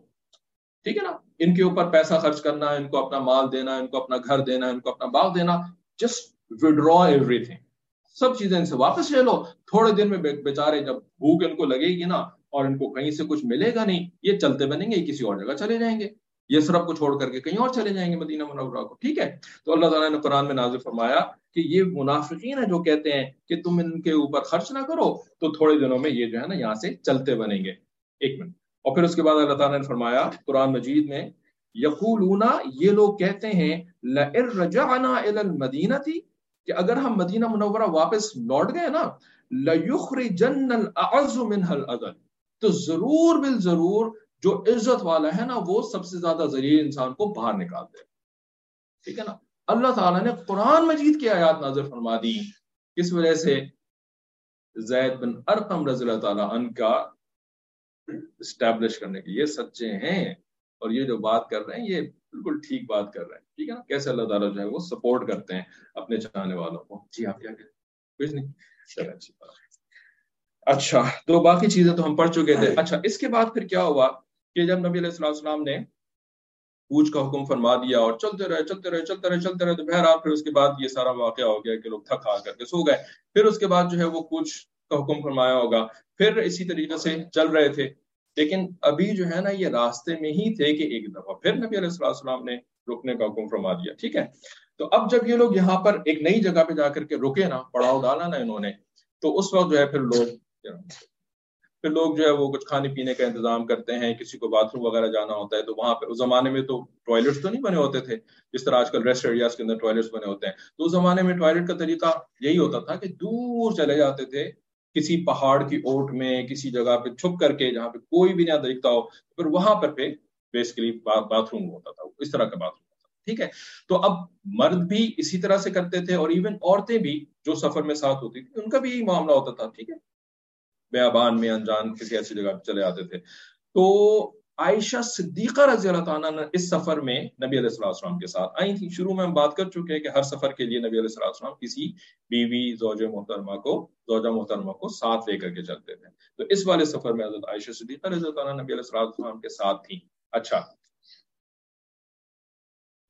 ٹھیک ہے نا؟ ان کے اوپر پیسہ خرچ کرنا، ان کو اپنا مال دینا، ان کو اپنا گھر دینا، ان کو اپنا باغ دینا۔ جسٹ وڈرا ایوری تھنگ سب چیزیں ان سے واپس لے لو۔ تھوڑے دن میں بیچارے جب بھوک ان کو لگے گی نا اور ان کو کہیں سے کچھ ملے گا نہیں، یہ چلتے بنیں گے کسی اور جگہ چلے جائیں گے۔ یہ سرب کو چھوڑ کر کے کہیں اور چلے جائیں گے مدینہ منورہ کو، ٹھیک ہے؟ تو اللہ تعالیٰ نے قرآن میں نازل فرمایا کہ یہ منافقین ہے جو کہتے ہیں کہ تم ان کے اوپر خرچ نہ کرو، تو تھوڑے دنوں میں یہ جو ہے نا یہاں سے چلتے بنیں گے۔ ایک منٹ۔ اور پھر اس کے بعد اللہ تعالیٰ نے فرمایا قرآن مجید میں، یقولون، یہ لوگ کہتے ہیں رجعنا الى المدینہ تھی کہ اگر ہم مدینہ منورہ واپس لوٹ گئے نا لَيُخْرِجَنَّ الْأَعَزُّ مِنْهَا الْأَذَلِ۔ تو ضرور بالضرور جو عزت والا ہے نا، وہ سب سے زیادہ ذریعے انسان کو باہر نکال دے۔ ٹھیک ہے نا؟ اللہ تعالیٰ نے قرآن مجید کی آیات نازل فرما دی۔ کس وجہ سے؟ زید بن ارقم رضی اللہ تعالیٰ عنہ کا اسٹیبلش کرنے کے یہ سچے ہیں۔ اور یہ جو بات کر رہے ہیں، یہ بالکل ٹھیک بات کر رہے ہیں۔ ٹھیک ہے نا؟ کیسے اللہ تعالیٰ جو ہے وہ سپورٹ کرتے ہیں اپنے چاہنے والوں کو؟ جی آپ کیا کہتے کچھ نہیں۔ چلے اچھی بات۔ اچھا تو باقی چیزیں تو ہم پڑھ چکے تھے۔ اچھا اس کے بعد پھر کیا ہوا؟ کہ جب نبی علیہ السلام نے پوچھ کا حکم فرما دیا اور چلتے رہے چلتے رہے چلتے رہے چلتے رہے، تو بہرحال پھر اس کے بعد یہ سارا واقعہ ہو گیا کہ لوگ تھک آ کر کے سو گئے۔ پھر اس کے بعد جو ہے وہ کچھ کا حکم فرمایا ہوگا۔ پھر اسی طریقے سے چل رہے تھے۔ لیکن ابھی جو ہے نا یہ راستے میں ہی تھے کہ ایک دفعہ پھر نبی علیہ السلام نے رکنے کا حکم فرما دیا، ٹھیک ہے؟ تو اب جب یہ لوگ یہاں پر ایک نئی جگہ پہ جا کر کے رکے نا، پڑاؤ ڈالا نا انہوں نے، تو اس وقت جو ہے پھر لوگ پھر لوگ جو ہے وہ کچھ کھانے پینے کا انتظام کرتے ہیں، کسی کو باتھ روم وغیرہ جانا ہوتا ہے تو وہاں پہ، اس زمانے میں تو ٹوائلٹس تو نہیں بنے ہوتے تھے، جس طرح آج کل ریسٹ ایریاز کے اندر ٹوائلٹس بنے ہوتے ہیں۔ تو اس زمانے میں ٹوائلٹ کا طریقہ یہی ہوتا تھا کہ دور چلے جاتے تھے، کسی پہاڑ کی اوٹ میں، کسی جگہ پہ چھپ کر کے جہاں پہ کوئی بھی نہ دیکھتا ہو، پھر وہاں پر پہ بیسکلی باتھ روم ہوتا تھا، اس طرح کا باتھ روم ہوتا تھا، ٹھیک ہے؟ تو اب مرد بھی اسی طرح سے کرتے تھے اور ایون عورتیں بھی جو سفر میں ساتھ ہوتی تھی ان کا بھی یہی معاملہ ہوتا تھا، ٹھیک ہے؟ بیابان میں انجان کسی ایسی جگہ پہ چلے آتے تھے۔ تو عائشہ صدیقہ رضی اللہ تعالیٰ نے اس سفر میں نبی علیہ السلام السلام کے ساتھ آئی تھی شروع میں ہم بات کر چکے ہیں کہ ہر سفر کے لیے نبی علیہ السلام السلام کسی بیوی زوج محترمہ کو، زوجہ محترمہ کو ساتھ لے کر کے چلتے تھے۔ تو اس والے سفر میں حضرت عائشہ صدیقہ رضی اللہ تعالیٰ نبی علیہ السلام السلام کے ساتھ تھی اچھا۔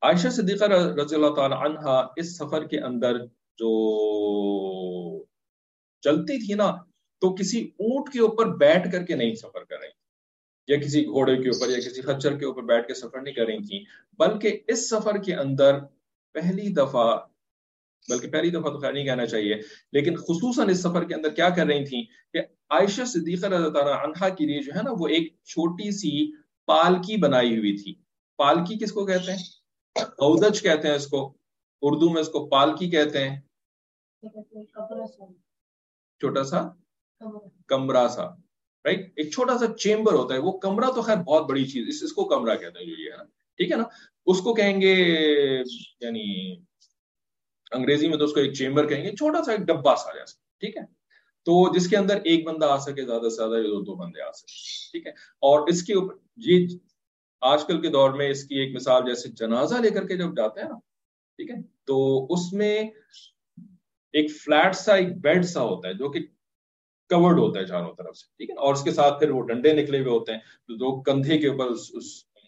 عائشہ صدیقہ رضی اللہ تعالیٰ عنہ اس سفر کے اندر جو چلتی تھی نا تو کسی اونٹ کے اوپر بیٹھ کر کے نہیں سفر کر رہی یا کسی گھوڑے کے اوپر یا کسی خچر کے اوپر بیٹھ کے سفر نہیں کر رہی تھی بلکہ اس سفر کے اندر پہلی دفعہ بلکہ پہلی دفعہ تو خیر نہیں کہنا چاہیے لیکن خصوصاً اس سفر کے اندر کیا کر رہی تھیں کہ عائشہ صدیقہ رضی اللہ عنہا کے لیے جو ہے نا وہ ایک چھوٹی سی پالکی بنائی ہوئی تھی۔ پالکی کس کو کہتے ہیں؟ اودج کہتے ہیں اس کو اردو میں اس کو پالکی کہتے ہیں۔ چھوٹا سا؟ کمرہ سا رائٹ ایک چھوٹا سا چیمبر ہوتا ہے، وہ کمرہ تو خیر بہت بڑی چیز اس اس کو کمرہ کہتے ہیں جو یہ ہے ٹھیک ہے نا؟ اس کو کہیں گے یعنی انگریزی میں تو اس کو ایک چیمبر کہیں گے، چھوٹا سا ایک ڈبا سا، جیسا، ٹھیک ہے؟ تو جس کے اندر ایک بندہ آ سکے، زیادہ سے زیادہ دو دو بندے آ سکے، ٹھیک ہے؟ اور اس کے اوپر، یہ آج کل کے دور میں اس کی ایک مثال جیسے جنازہ لے کر کے جب جاتے ہیں نا، ٹھیک ہے؟ تو اس میں ایک فلیٹ سا، ایک بیڈ سا ہوتا ہے، جو کہ کورڈ ہوتا ہے چاروں طرف سے ٹھیک ہے اور اس کے ساتھ پھر وہ ڈنڈے نکلے ہوئے ہوتے ہیں تو جو کندھے کے اوپر اس, اس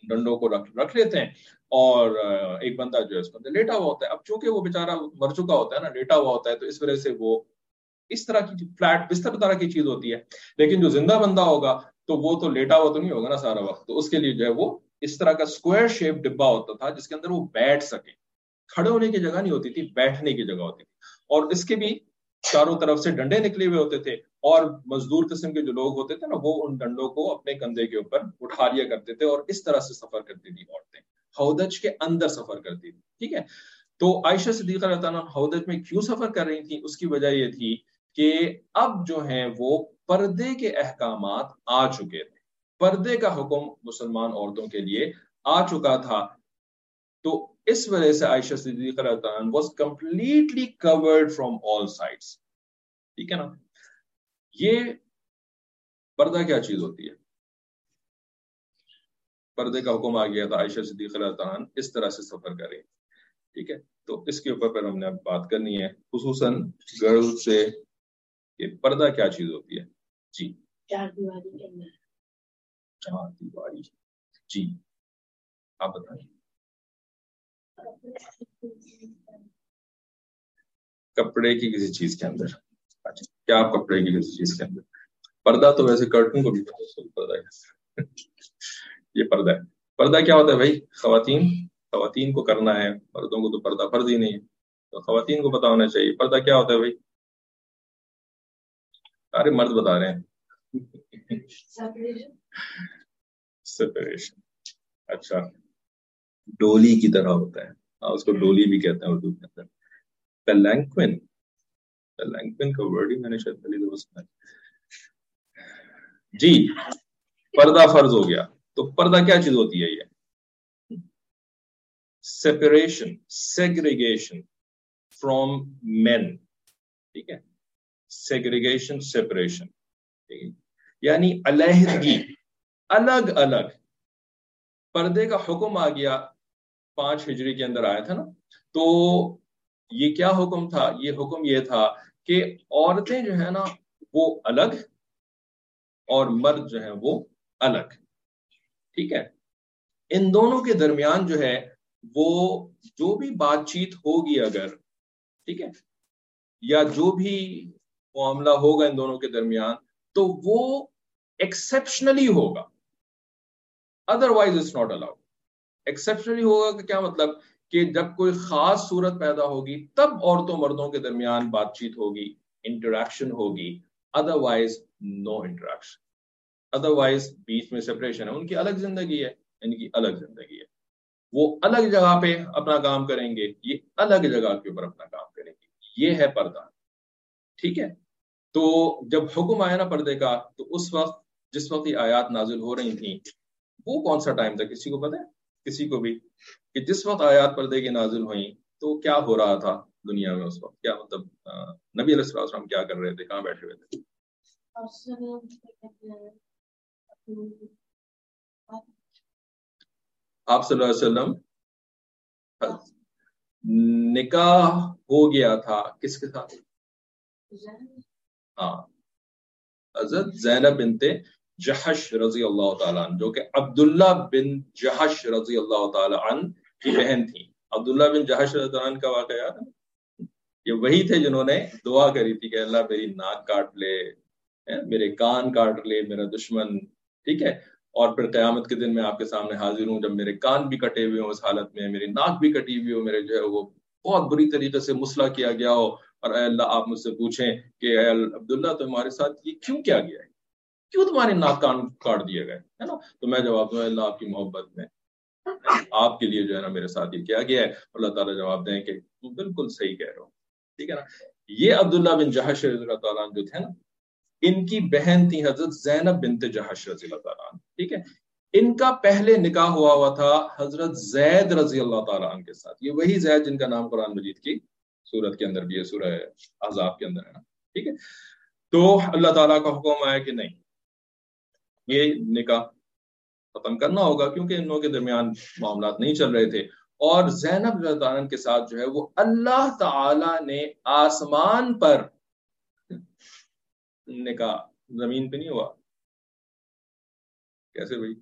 ڈنڈوں کو رکھ رکھ لیتے ہیں۔ اور ایک بندہ جو ہے اس کے لیٹا ہوا ہوتا ہے۔ اب چونکہ وہ بےچارا مر چکا ہوتا ہے نا لیٹا ہوا ہوتا ہے تو اس وجہ سے وہ اس طرح کی فلیٹ بستر طرح کی چیز ہوتی ہے۔ لیکن جو زندہ بندہ ہوگا تو وہ تو لیٹا ہوا تو نہیں ہوگا نا سارا وقت۔ تو اس کے لیے جو ہے وہ اس طرح کا اسکوائر شیپ ڈبا ہوتا تھا جس کے اندر وہ بیٹھ سکے۔ کھڑے ہونے کی جگہ نہیں ہوتی تھی بیٹھنے کی جگہ ہوتی تھی۔ اور اس کے بھی چاروں طرف سے ڈنڈے نکلے ہوئے ہوتے تھے اور مزدور قسم کے جو لوگ ہوتے تھے نا، وہ ان ڈنڈوں کو اپنے کندھے کے اوپر اٹھا لیا کرتے تھے اور اس طرح سے سفر کرتی تھی عورتیں۔ ہودج کے اندر سفر کرتی تھی ٹھیک ہے؟ تو عائشہ صدیقہ اللہ تعالیٰ ہودج میں کیوں سفر کر رہی تھی اس کی وجہ یہ تھی کہ اب جو ہیں وہ پردے کے احکامات آ چکے تھے۔ پردے کا حکم مسلمان عورتوں کے لیے آ چکا تھا۔ تو اس وجہ سے Aisha Siddiqa was completely covered from all sides ٹھیک ہے نا؟ یہ پردہ کیا چیز ہوتی ہے؟ پردے کا حکم آ گیا تھا عائشہ صدیق اللہ تعالیٰ اس طرح سے سفر کریں۔ ٹھیک ہے؟ تو اس کے اوپر پھر ہم نے اب بات کرنی ہے خصوصاً گرل سے کہ پردہ کیا چیز ہوتی ہے؟ جی۔ چار دیواری کے اندر۔ چار دیواری۔ جی۔ آپ بتائیں۔ کپڑے کی کسی چیز کے اندر۔ کیا آپ کپڑے کی کسی چیز کے اندر؟ پردہ تو ویسے کرٹن کو بھی پردہ یہ پردہ ہے۔ پردہ کیا ہوتا ہے بھائی؟ خواتین خواتین کو کرنا ہے۔ مردوں کو تو پردہ فرض ہی نہیں ہے۔ تو خواتین کو پتا ہونا چاہیے۔ پردہ کیا ہوتا ہے بھائی؟ ارے مرد بتا رہے ہیں۔ سپریشن اچھا۔ ڈولی کی طرح ہوتا ہے۔ ہاں، اس کو ڈولی بھی کہتے ہیں اردو کے اندر۔ پیلنکوین پیلنکوین کا ورڈ ہی میں نے شاید پہلی دفعہ سنا جی پردہ فرض ہو گیا۔ تو پردہ کیا چیز ہوتی ہے یہ؟ سیپریشن سیگریگیشن فروم مین ٹھیک ہے؟ سیگریگیشن سیپریشن یعنی علیحدگی، الگ الگ۔ پردے کا حکم آ گیا۔ پانچ ہجری کے اندر آیا تھا نا، تو یہ کیا حکم تھا؟ یہ حکم یہ تھا کہ عورتیں جو ہے نا، وہ الگ اور مرد جو ہے وہ الگ، ٹھیک ہے؟ ان دونوں کے درمیان جو ہے، وہ جو بھی بات چیت ہوگی اگر، ٹھیک ہے، یا جو بھی معاملہ ہوگا ان دونوں کے درمیان، تو وہ ایکسپشنلی ہوگا otherwise it's not allowed exceptionally ہوگا کہ کیا مطلب کہ جب کوئی خاص صورت پیدا ہوگی، تب عورتوں مردوں کے درمیان بات چیت ہوگی انٹریکشن ہوگی otherwise no interaction otherwise بیچ میں سپریشن ہے۔ ان کی الگ زندگی ہے، ان کی الگ زندگی ہے۔ وہ الگ جگہ پہ اپنا کام کریں گے، یہ الگ جگہ کے اوپر اپنا کام کریں گے۔ یہ ہے پردہ۔ ٹھیک ہے؟ تو جب حکم آیا نا پردے کا، تو اس وقت جس وقت یہ آیات نازل ہو رہی تھیں، وہ کون سا ٹائم تھا؟ کسی کو پتہ ہے؟ کسی کو بھی کہ جس وقت آیات پردے کی نازل ہوئیں تو کیا ہو رہا تھا دنیا میں اس وقت؟ کیا مطلب نبی علیہ السلام کیا کر رہے تھے؟ کہاں بیٹھے ہوئے تھے؟ آپ صلی اللہ علیہ وسلم نکاح ہو گیا تھا کس کے ساتھ؟ ہاں حضرت زینب بنت جہش رضی اللہ تعالیٰ عنہ، جو کہ عبداللہ بن جہش رضی اللہ تعالیٰ عنہ کی بہن تھی۔ عبداللہ بن جہش رضی اللہ عنہ کا واقعہ یاد ہے؟ یہ وہی تھے جنہوں نے دعا کری تھی کہ اللہ میری ناک کاٹ لے میرے کان کاٹ لے، میرا دشمن، ٹھیک ہے؟ اور پھر قیامت کے دن میں آپ کے سامنے حاضر ہوں، جب میرے کان بھی کٹے ہوئے ہوں اس حالت میں، میری ناک بھی کٹی ہوئی ہو، میرے جو ہے وہ بہت بری طریقے سے مسئلہ کیا گیا ہو۔ اور اے اللہ، آپ مجھ سے پوچھیں کہ اے عبداللہ، تمہارے ساتھ یہ کیوں کیا گیا ہے؟ کیوں تمہارے ناک کان کاٹ دیے گئے؟ ہے نا؟ تو میں جواب دوں اللہ آپ کی محبت میں۔ آپ کے لیے جو ہے نا میرے ساتھ یہ کیا گیا ہے۔ اللہ تعالیٰ جواب دیں کہ بالکل صحیح کہہ رہے ہو ٹھیک ہے نا؟ یہ عبداللہ بن جہش رضی اللہ تعالیٰ جو تھے نا، ان کی بہن تھی حضرت زینب بنت جہش رضی اللہ تعالیٰ ٹھیک ہے؟ ان کا پہلے نکاح ہوا ہوا تھا حضرت زید رضی اللہ تعالیٰ عنہ کے ساتھ۔ یہ وہی زید جن کا نام قرآن مجید کی سورت کے اندر بھی ہے، سورہ عذاب کے اندر ہے نا۔ ٹھیک ہے؟ تو اللہ تعالیٰ کا حکم آیا کہ نہیں یہ نکاح ختم کرنا ہوگا کیونکہ ان کے درمیان معاملات نہیں چل رہے تھے۔ اور زینب عنہ کے ساتھ جو ہے وہ اللہ تعالی نے آسمان پر نکاح، زمین پہ نہیں ہوا۔ کیسے بھائی؟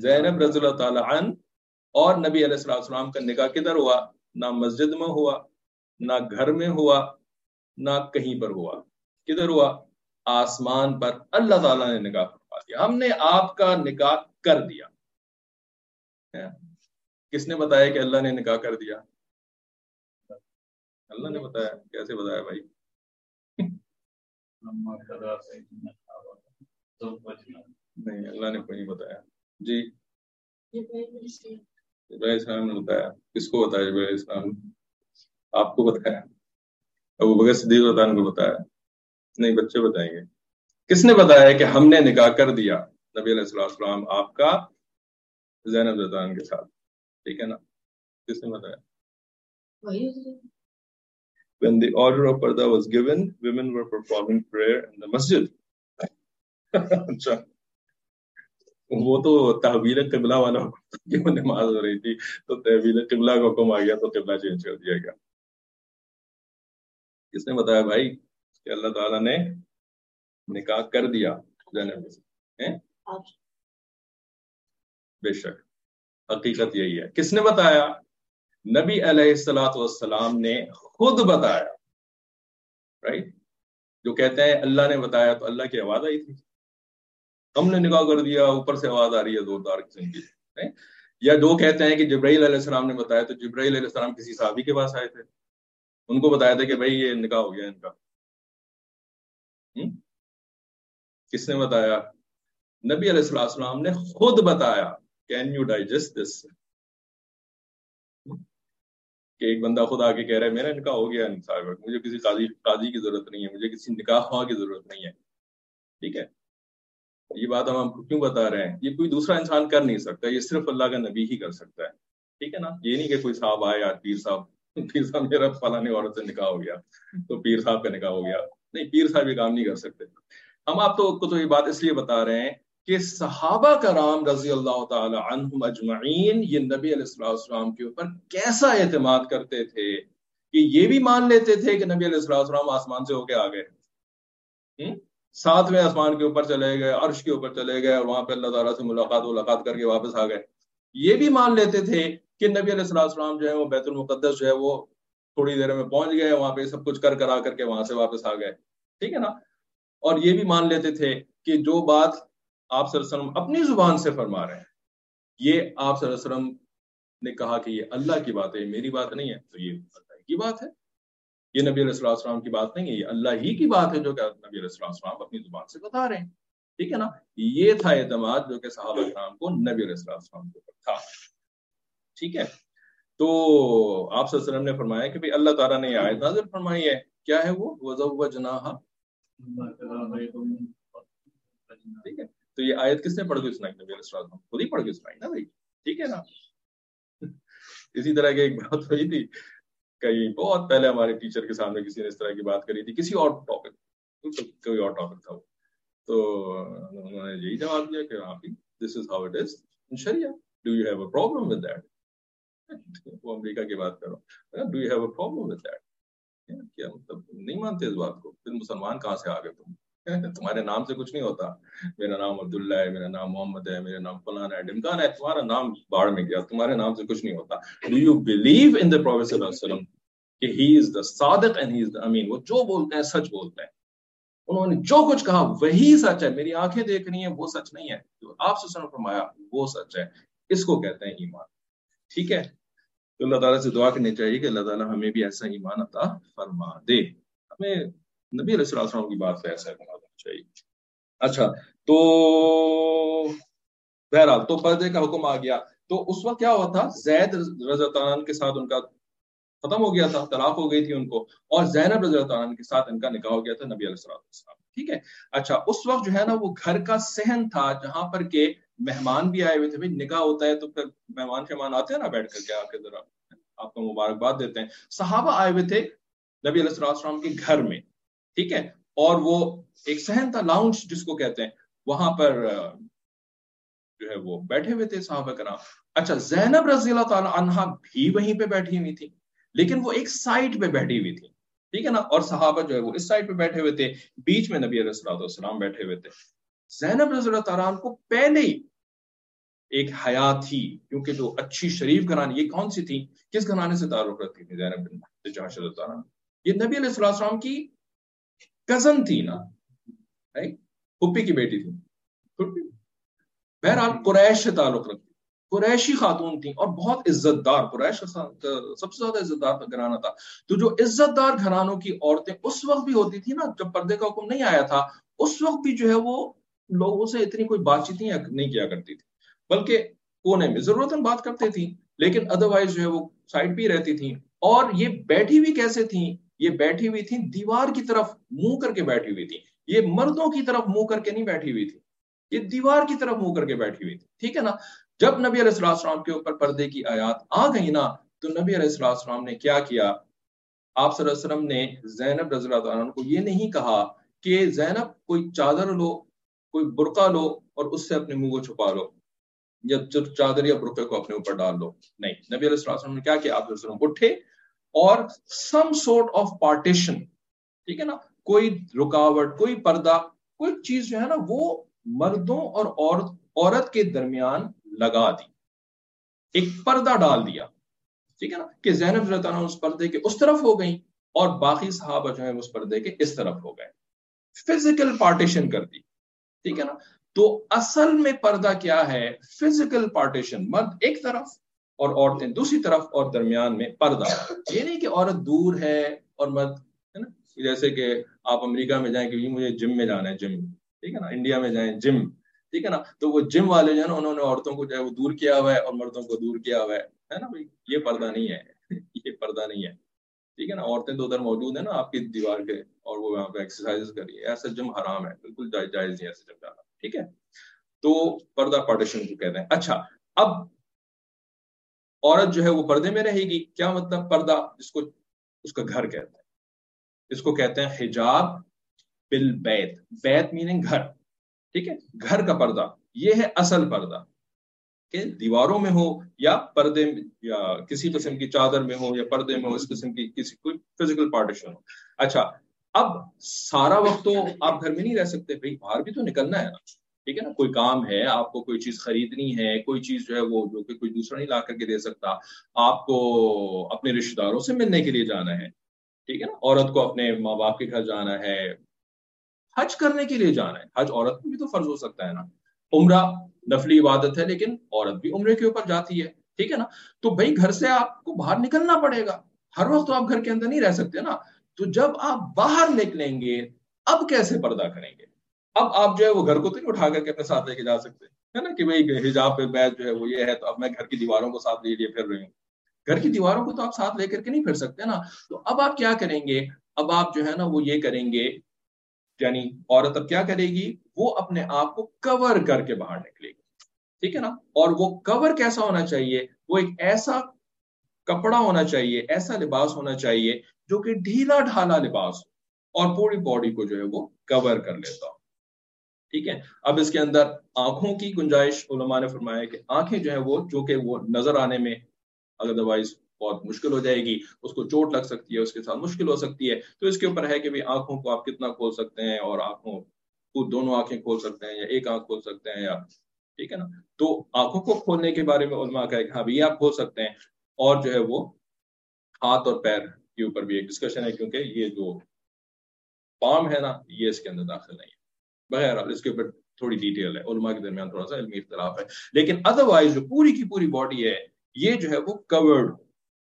زینب رضی اللہ تعالی عنہ اور نبی علیہ السلام کا نکاح کدھر ہوا؟ نہ مسجد میں ہوا، نہ گھر میں ہوا، نہ کہیں پر ہوا۔ کدھر ہوا؟ آسمان پر اللہ تعالیٰ نے نکاح فرما دیا۔ ہم نے آپ کا نکاح کر دیا۔ ہاں؟ کس نے بتایا کہ اللہ نے نکاح کر دیا؟ اللہ نے بتایا۔ کیسے بتایا بھائی؟ نہیں، اللہ نے کوئی نہیں بتایا۔ جی؟ ابراہیم السلام نے بتایا۔ کس کو بتایا ابراہیم السلام آپ کو بتایا۔ ابو بغیر صدیق اللہ کو بتایا۔ نہیں بچے بتائیں گے۔ کس نے بتایا کہ ہم نے نکاح کر دیا نبی علیہ السلام آپ کا زینب زدان کے ساتھ؟ ٹھیک ہے نا؟ کس نے بتایا؟ When the order of Parda was given, women were performing prayer in the masjid. اچھا۔ وہ تو تحویل قبلہ والا حکم نماز ہو رہی تھی تو تحویل قبلہ کا حکم آ گیا تو قبلہ چینج کر دیا گیا۔ کس نے بتایا بھائی؟ کہ اللہ تعالیٰ نے نکاح کر دیا بے شک۔ حقیقت یہی ہے۔ کس نے بتایا؟ نبی علیہ السلاۃ والسلام نے خود بتایا۔ رائٹ جو کہتے ہیں اللہ نے بتایا تو اللہ کی آواز آئی تھی۔ ہم نے نکاح کر دیا اوپر سے آواز آ رہی ہے زوردار قسم کی۔ یا جو کہتے ہیں کہ جبرائیل علیہ السلام نے بتایا تو جبرائیل علیہ السلام کسی صحابی کے پاس آئے تھے۔ ان کو بتایا تھا کہ بھائی یہ نکاح ہو گیا ان کا۔ کس نے بتایا؟ نبی علیہ السلام نے خود بتایا کین یو ڈائجسٹ دس کہ ایک بندہ خود آ کے کہہ رہا ہے، میرا نکاح ہو گیا صاحب، مجھے کسی قاضی قاضی کی ضرورت نہیں ہے، مجھے کسی نکاح خواہ کی ضرورت نہیں ہے۔ ٹھیک ہے؟ یہ بات ہم آپ کو کیوں بتا رہے ہیں؟ یہ کوئی دوسرا انسان کر نہیں سکتا، یہ صرف اللہ کا نبی ہی کر سکتا ہے۔ ٹھیک ہے نا؟ یہ نہیں کہ کوئی صاحب آئے یار پیر صاحب پیر صاحب میرا فلاں عورت سے نکاح ہو گیا، تو پیر صاحب کا نکاح ہو گیا۔ نہیں، پیر صاحب یہ کام نہیں کر سکتے۔ ہم آپ تو کو تو یہ بات اس لیے بتا رہے ہیں کہ صحابہ کرام رضی اللہ تعالی عنہم اجمعین، یہ نبی علیہ السلام کے اوپر کیسا اعتماد کرتے تھے کہ یہ بھی مان لیتے تھے کہ نبی علیہ السلام آسمان سے ہو کے آ گئے۔ ساتویں آسمان کے اوپر چلے گئے، عرش کے اوپر چلے گئے اور وہاں پہ اللہ تعالیٰ سے ملاقات ملاقات کر کے واپس آ گئے۔ یہ بھی مان لیتے تھے کہ نبی علیہ السلام جو ہے وہ بیت المقدس جو ہے وہ تھوڑی دیر میں پہنچ گئے، وہاں پہ سب کچھ کر کرا کر کے وہاں سے واپس آ گئے۔ ٹھیک ہے نا؟ اور یہ بھی مان لیتے تھے کہ جو بات آپ صلی اللہ علیہ وسلم اپنی زبان سے فرما رہے ہیں، یہ آپ صلی اللہ علیہ وسلم نے کہا کہ یہ اللہ کی بات ہے، یہ میری بات نہیں ہے، تو یہ اللہ کی بات ہے۔ یہ نبی علیہ السلام السلام کی بات نہیں ہے، یہ اللہ ہی کی بات ہے جو کہ نبی علیہ السلام السلام اپنی زبان سے بتا رہے ہیں۔ ٹھیک ہے نا؟ یہ تھا اعتماد جو کہ صحابہ کرام کو نبی علیہ السلام السلام کے اوپر تھا۔ ٹھیک ہے؟ تو آپ صلی اللہ علیہ وسلم نے فرمایا کہ اللہ تعالیٰ نے یہ آیت نازل فرمائی ہے۔ کیا ہے وہ؟ وضو جناح ٹھیک ہے؟ تو یہ آیت کس نے پڑھ کے سنائی؟ نبی علیہ السلام خود ہی پڑھ کے سنائی نا بھائی ٹھیک ہے نا؟ اسی طرح کی ایک بات ہوئی تھی۔ کئی بہت پہلے ہمارے ٹیچر کے سامنے کسی نے اس طرح کی بات کری تھی۔ کسی اور ٹاپک کوئی اور ٹاپک تھا وہ۔ تو انہوں نے یہی جواب دیا کہ ہاں this is how it is in Shariah do you have a problem with that وہ امریکہ کی بات کرو۔ Do you have a problem with that کیا مطلب؟ نہیں مانتے اس بات کو۔ پھر مسلمان کہاں سے آ گئے تم تمہارے نام سے کچھ نہیں ہوتا۔ میرا نام عبداللہ ہے، میرا نام محمد ہے، میرا نام فلان ہے ڈمکان ہے، تمہارا نام باڑ میں گیا، تمہارے نام سے کچھ نہیں ہوتا۔ Do you believe in the professor صلی اللہ علیہ وسلم کہ ہی از دا صادق اینڈ ہی از دا امین وہ جو بولتے ہیں، سچ بولتے ہیں۔ انہوں نے جو کچھ کہا، وہی سچ ہے۔ میری آنکھیں دیکھ رہی ہیں، وہ سچ نہیں ہے۔ جو آپ سے سن فرمایا، وہ سچ ہے۔ اس کو کہتے ہیں ایمان۔ ٹھیک ہے؟ تو اللہ تعالیٰ سے دعا کرنی چاہیے کہ اللہ تعالیٰ ہمیں بھی ایسا ایمان عطا فرما دے۔ ہمیں نبی علیہ السلام کی بات پہ ایسا چاہیے۔ اچھا تو بہرحال تو پردے کا حکم آ گیا۔ تو اس وقت کیا ہوا تھا؟ زید رضا کے ساتھ ان کا ختم ہو گیا تھا، طلاق ہو گئی تھی ان کو، اور زینب رضی اللہ عنہ کے ساتھ ان کا نکاح ہو گیا تھا نبی علیہ السلام ٹھیک ہے؟ اچھا اس وقت جو ہے نا، وہ گھر کا سہن تھا جہاں پر کہ مہمان بھی آئے ہوئے تھے، بھائی نکاح ہوتا ہے تو پھر مہمان شہمان آتے ہیں نا بیٹھ کر کے آ کے ذرا؟ آپ کو مبارکباد دیتے ہیں۔ صحابہ آئے ہوئے تھے نبی علیہ السلام کے گھر میں، ٹھیک ہے؟ اور وہ ایک سہن تھا لاؤنج جس کو کہتے ہیں، وہاں پر جو ہے وہ بیٹھے ہوئے تھے صحابہ کرام۔ اچھا زینب رضی اللہ تعالیٰ عنہ بھی وہیں پہ بیٹھی ہوئی تھی، لیکن وہ ایک سائٹ پہ بیٹھی ہوئی تھی، ٹھیک ہے نا؟ اور صحابہ جو ہے وہ اس سائٹ پہ بیٹھے ہوئے تھے، بیچ میں نبی علیہ السلام بیٹھے ہوئے تھے۔ زینب رضی اللہ تعالیٰ عنہ کو پہلے ہی ایک حیات تھی کیونکہ جو اچھی شریف گھرانی یہ کون سی تھی کس گھرانے سے تعلق رکھتی تھی زینب بن جہاش اللہ تعالیٰ یہ نبی علیہ السلام کی کزن تھی نا پھپھی کی بیٹی تھی بہرحال قریش سے تعلق رکھتی قریشی خاتون تھی اور بہت عزت دار قریش سب سے زیادہ عزت دار گھرانہ تھا۔ تو جو عزت دار گھرانوں کی عورتیں اس وقت بھی ہوتی تھی نا، جب پردے کا حکم نہیں آیا تھا، اس وقت بھی جو ہے وہ لوگوں سے اتنی کوئی بات چیت نہیں کیا کرتی تھی بلکہ کونے میں ضرورت بات کرتے تھی لیکن ادروائز جو ہے وہ سائڈ پہ رہتی تھی اور یہ بیٹھی ہوئی کیسے تھیں؟ یہ بیٹھی ہوئی تھی دیوار کی طرف منہ کر کے بیٹھی ہوئی تھی یہ مردوں کی طرف منہ کر کے نہیں بیٹھی ہوئی تھی یہ دیوار کی طرف منہ کر کے بیٹھی ہوئی تھی ٹھیک ہے نا؟ جب نبی علیہ السلام کے اوپر پردے کی آیات آ گئی نا، تو نبی علیہ السلام نے کیا کیا؟ آپ صلی اللہ علیہ وسلم نے زینب رضی اللہ عنہ کو یہ نہیں کہا کہ زینب کوئی چادر لو کوئی برقع لو اور اس سے اپنے منہ کو چھپا لو، یا چادر یا برقعے کو اپنے اوپر ڈال لو۔ نہیں، نبی علیہ السلام نے کیا کیا؟ آپ اٹھے اور سم سورٹ آف پارٹیشن ٹھیک ہے نا؟ کوئی رکاوٹ، کوئی پردہ، کوئی چیز جو ہے نا، وہ مردوں اور عورت عورت کے درمیان لگا دی۔ ایک پردہ ڈال دیا، ٹھیک ہے نا؟ کہ زینب رضی اللہ اس پردے کے اس طرف ہو گئی اور باقی صحابہ جو ہے اس پردے کے اس طرف ہو گئے۔ فزیکل پارٹیشن کر دی۔ ٹھیک ہے نا؟ تو اصل میں پردہ کیا ہے؟ فزیکل پارٹیشن مرد ایک طرف اور عورتیں دوسری طرف اور درمیان میں پردہ۔ یہ نہیں کہ عورت دور ہے اور مرد، ہے نا؟ جیسے کہ آپ امریکہ میں جائیں کہ جی، مجھے جم میں جانا ہے جم ٹھیک ہے نا؟ انڈیا میں جائیں جم ٹھیک ہے نا؟ تو وہ جم والے جو ہے نا، انہوں نے عورتوں کو جو ہے وہ دور کیا ہوا ہے اور مردوں کو دور کیا ہوا ہے نا بھائی؟ یہ پردہ نہیں ہے۔ یہ پردہ نہیں ہے۔ ٹھیک ہے نا؟ عورتیں تو ادھر موجود ہیں نا، آپ کی دیوار کے اور وہ وہاں پہ ایکسرسائز کر رہی ہے ایسا جم حرام ہے، بالکل جائز نہیں ایسے جم جانا، ٹھیک ہے؟ تو پردہ پارٹیشن کو کہتے ہیں۔ اچھا اب عورت جو ہے وہ پردے میں رہے گی، کیا مطلب پردہ؟ جس کو اس کا گھر کہتے ہیں۔ اس کو کہتے ہیں حجاب بل بیت بیت میننگ گھر، ٹھیک ہے؟ گھر کا پردہ، یہ ہے اصل پردہ۔ کہ دیواروں میں ہو یا پردے یا کسی قسم کی چادر میں ہو یا پردے میں ہو، اس قسم کی کسی کوئی فزیکل پارٹیشن ہو۔ اچھا اب سارا وقت تو آپ گھر میں نہیں رہ سکتے، بھائی باہر بھی تو نکلنا ہے نا۔ ٹھیک ہے نا، کوئی کام ہے، آپ کو کوئی چیز خریدنی ہے، کوئی چیز جو ہے وہ جو کہ کوئی دوسرا نہیں لا کر کے دے سکتا، آپ کو اپنے رشتے داروں سے ملنے کے لیے جانا ہے۔ ٹھیک ہے نا، عورت کو اپنے ماں باپ کے گھر جانا ہے، حج کرنے کے لیے جانا ہے۔ حج عورت کو بھی تو فرض ہو سکتا ہے نا۔ عمرہ نفلی عبادت ہے، لیکن عورت بھی عمرے کے اوپر جاتی ہے، ٹھیک ہے نا؟ تو بھائی گھر سے آپ کو باہر نکلنا پڑے گا۔ ہر وقت تو آپ گھر کے اندر نہیں رہ سکتے نا۔ تو جب آپ باہر نکلیں گے، اب کیسے پردہ کریں گے؟ اب آپ جو ہے وہ گھر کو تو نہیں اٹھا کر کے اپنے ساتھ لے کے جا سکتے، ہے نا؟ کہ بھائی حجاب پہ بیت جو ہے وہ یہ ہے، تو اب میں گھر کی دیواروں کو ساتھ لے لیے پھر رہی ہوں گھر کی دیواروں کو تو آپ ساتھ لے کر کے نہیں پھر سکتے نا۔ تو اب آپ کیا کریں گے؟ اب آپ جو ہے نا وہ یہ کریں گے یعنی عورت اب کیا کرے گی؟ وہ اپنے آپ کو کور کر کے باہر نکلے گی۔ ٹھیک ہے نا؟ اور وہ کور کیسا ہونا چاہیے؟ وہ ایک ایسا کپڑا ہونا چاہیے، ایسا لباس ہونا چاہیے جو کہ ڈھیلا ڈھالا لباس ہو اور پوری باڈی کو جو ہے وہ کور کر لیتا ہو۔ ٹھیک ہے؟ اب اس کے اندر آنکھوں کی گنجائش علماء نے فرمایا کہ آنکھیں جو ہے وہ، جو کہ وہ نظر آنے میں ادروائز بہت مشکل ہو جائے گی، اس کو چوٹ لگ سکتی ہے، اس کے ساتھ مشکل ہو سکتی ہے۔ تو اس کے اوپر ہے کہ آنکھوں کو آپ کتنا کھول سکتے ہیں اور آنکھوں کو دونوں آنکھیں کھول سکتے ہیں یا ایک آنکھ کھول سکتے ہیں یا ٹھیک ہے نا؟ تو آنکھوں کو کھولنے کے بارے میں علماء کا ہاں بھی آپ کھول سکتے ہیں۔ اور جو ہے وہ ہاتھ اور پیر کے اوپر بھی ایک ڈسکشن ہے، کیونکہ یہ جو پام ہے نا، یہ اس کے اندر داخل نہیں ہے۔ بغیر اس کے اوپر تھوڑی ڈیٹیل ہے، علماء کے درمیان تھوڑا سا علمی اختلاف ہے۔ لیکن ادروائز جو پوری کی پوری باڈی ہے، یہ جو ہے وہ کورڈ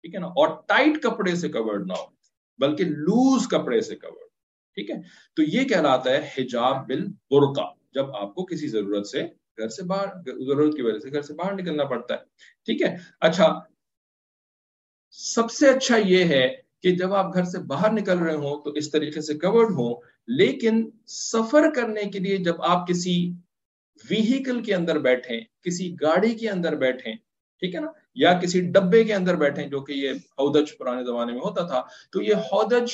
ٹھیک ہے نا؟ اور ٹائٹ کپڑے سے کورڈ نہ ہو، بلکہ لوز کپڑے سے کورڈ ٹھیک ہے؟ تو یہ کہلاتا ہے حجاب بل برقع جب آپ کو کسی ضرورت سے گھر سے باہر، ضرورت کی وجہ سے گھر سے باہر نکلنا پڑتا ہے، ٹھیک ہے؟ اچھا سب سے اچھا یہ ہے کہ جب آپ گھر سے باہر نکل رہے ہوں تو اس طریقے سے کورڈ ہوں، لیکن سفر کرنے کے لیے جب آپ کسی ویہیکل کے اندر بیٹھیں، کسی گاڑی کے اندر بیٹھیں، ٹھیک ہے نا؟ یا کسی ڈبے کے اندر بیٹھیں جو کہ یہ ہودج پرانے زمانے میں ہوتا تھا، تو یہ ہودج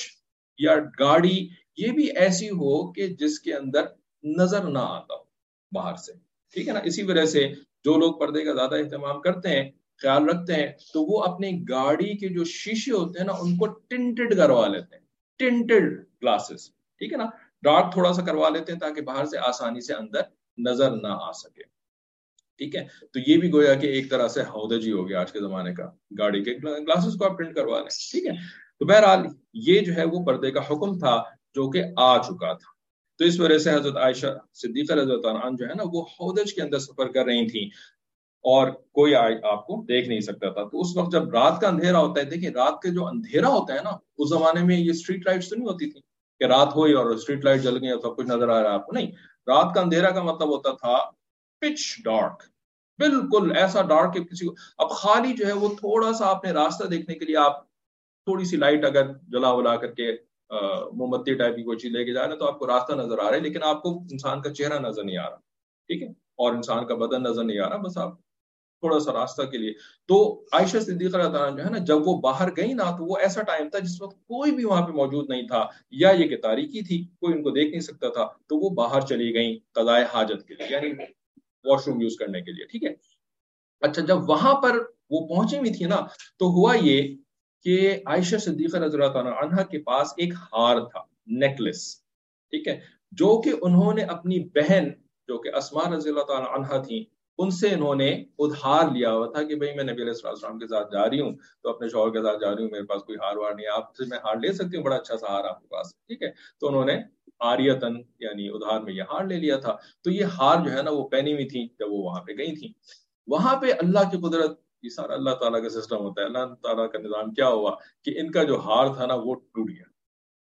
یا گاڑی یہ بھی ایسی ہو کہ جس کے اندر نظر نہ آتا ہو باہر سے۔ ٹھیک ہے نا؟ اسی وجہ سے جو لوگ پردے کا زیادہ اہتمام کرتے ہیں، خیال رکھتے ہیں، تو وہ اپنی گاڑی کے جو شیشے ہوتے ہیں نا، ان کو ٹنٹڈ کروا لیتے ہیں۔ ٹنٹڈ گلاسز ٹھیک ہے نا؟ ڈارک تھوڑا سا کروا لیتے ہیں تاکہ باہر سے آسانی سے اندر نظر نہ آ سکے۔ ٹھیک ہے؟ تو یہ بھی گویا کہ ایک طرح سے ہودج ہی ہو گیا آج کے زمانے کا۔ گاڑی کے گلاسز کو آپ پرنٹ کروا لیں، ٹھیک ہے؟ تو بہرحال یہ جو ہے وہ پردے کا حکم تھا جو کہ آ چکا تھا۔ تو اس وجہ سے حضرت عائشہ صدیقہ رضی اللہ عنہ جو ہے نا وہ ہودج کے اندر سفر کر رہی تھیں اور کوئی آپ کو دیکھ نہیں سکتا تھا۔ تو اس وقت جب رات کا اندھیرا ہوتا ہے دیکھیں رات کے جو اندھیرا ہوتا ہے نا، اس زمانے میں یہ اسٹریٹ لائٹس تو نہیں ہوتی تھی کہ رات ہوئی اور اسٹریٹ لائٹ جل گئی اور سب کچھ نظر آ رہا ہے آپ کو۔ نہیں، رات کا اندھیرا کا مطلب ہوتا تھا پچ ڈارک بالکل ایسا ڈارک کہ کسی کو اب خالی جو ہے وہ تھوڑا سا اپنے راستہ دیکھنے کے لیے آپ تھوڑی سی لائٹ اگر جلا ولا کر کے موم بتی ٹائپ کی کوئی چیز لے کے جا رہے ہیں تو آپ کو راستہ نظر آ رہا ہے لیکن آپ کو انسان کا چہرہ نظر نہیں آ رہا، ٹھیک ہے؟ اور انسان کا بدن نظر نہیں آ رہا، بس آپ تھوڑا سا راستہ کے لیے۔ تو عائشہ صدیقہ اللہ تعالیٰ جو ہے نا، جب وہ باہر گئی نا تو وہ ایسا ٹائم تھا جس وقت کوئی بھی وہاں پہ موجود نہیں تھا یا یہ کہ تاریخی تھی، کوئی ان کو دیکھ نہیں سکتا تھا، تو وہ باہر چلی گئیں قضائے حاجت کے لیے یعنی واش روم یوز کرنے کے لیے، ٹھیک ہے؟ اچھا جب وہاں پر وہ پہنچی ہوئی تھی نا، تو ہوا یہ کہ عائشہ صدیقہ رضی اللہ تعالیٰ عنہ کے پاس ایک ہار تھا نیکلس ٹھیک ہے؟ جو کہ انہوں نے اپنی بہن، جو کہ اسما رضی اللہ تعالیٰ عنہ تھیں ان سے انہوں نے ادھار لیا ہوا تھا کہ بھائی میں نبی علیہ السلام کے ساتھ جا رہی ہوں تو اپنے شوہر کے ساتھ جا رہی ہوں، میرے پاس کوئی ہار وار نہیں، آپ سے میں ہار لے سکتی ہوں، بڑا اچھا سا ہار آپ کے پاس، ٹھیک ہے؟ تو انہوں نے آریتن یعنی ادھار میں یہ ہار لے لیا تھا۔ تو یہ ہار جو ہے نا وہ پہنی ہوئی تھی جب وہ وہاں پہ گئی تھی وہاں پہ اللہ کی قدرت، یہ سارا اللہ تعالیٰ کا سسٹم ہوتا ہے، اللہ تعالیٰ کا نظام کیا ہوا کہ ان کا جو ہار تھا نا وہ ٹوٹ گیا۔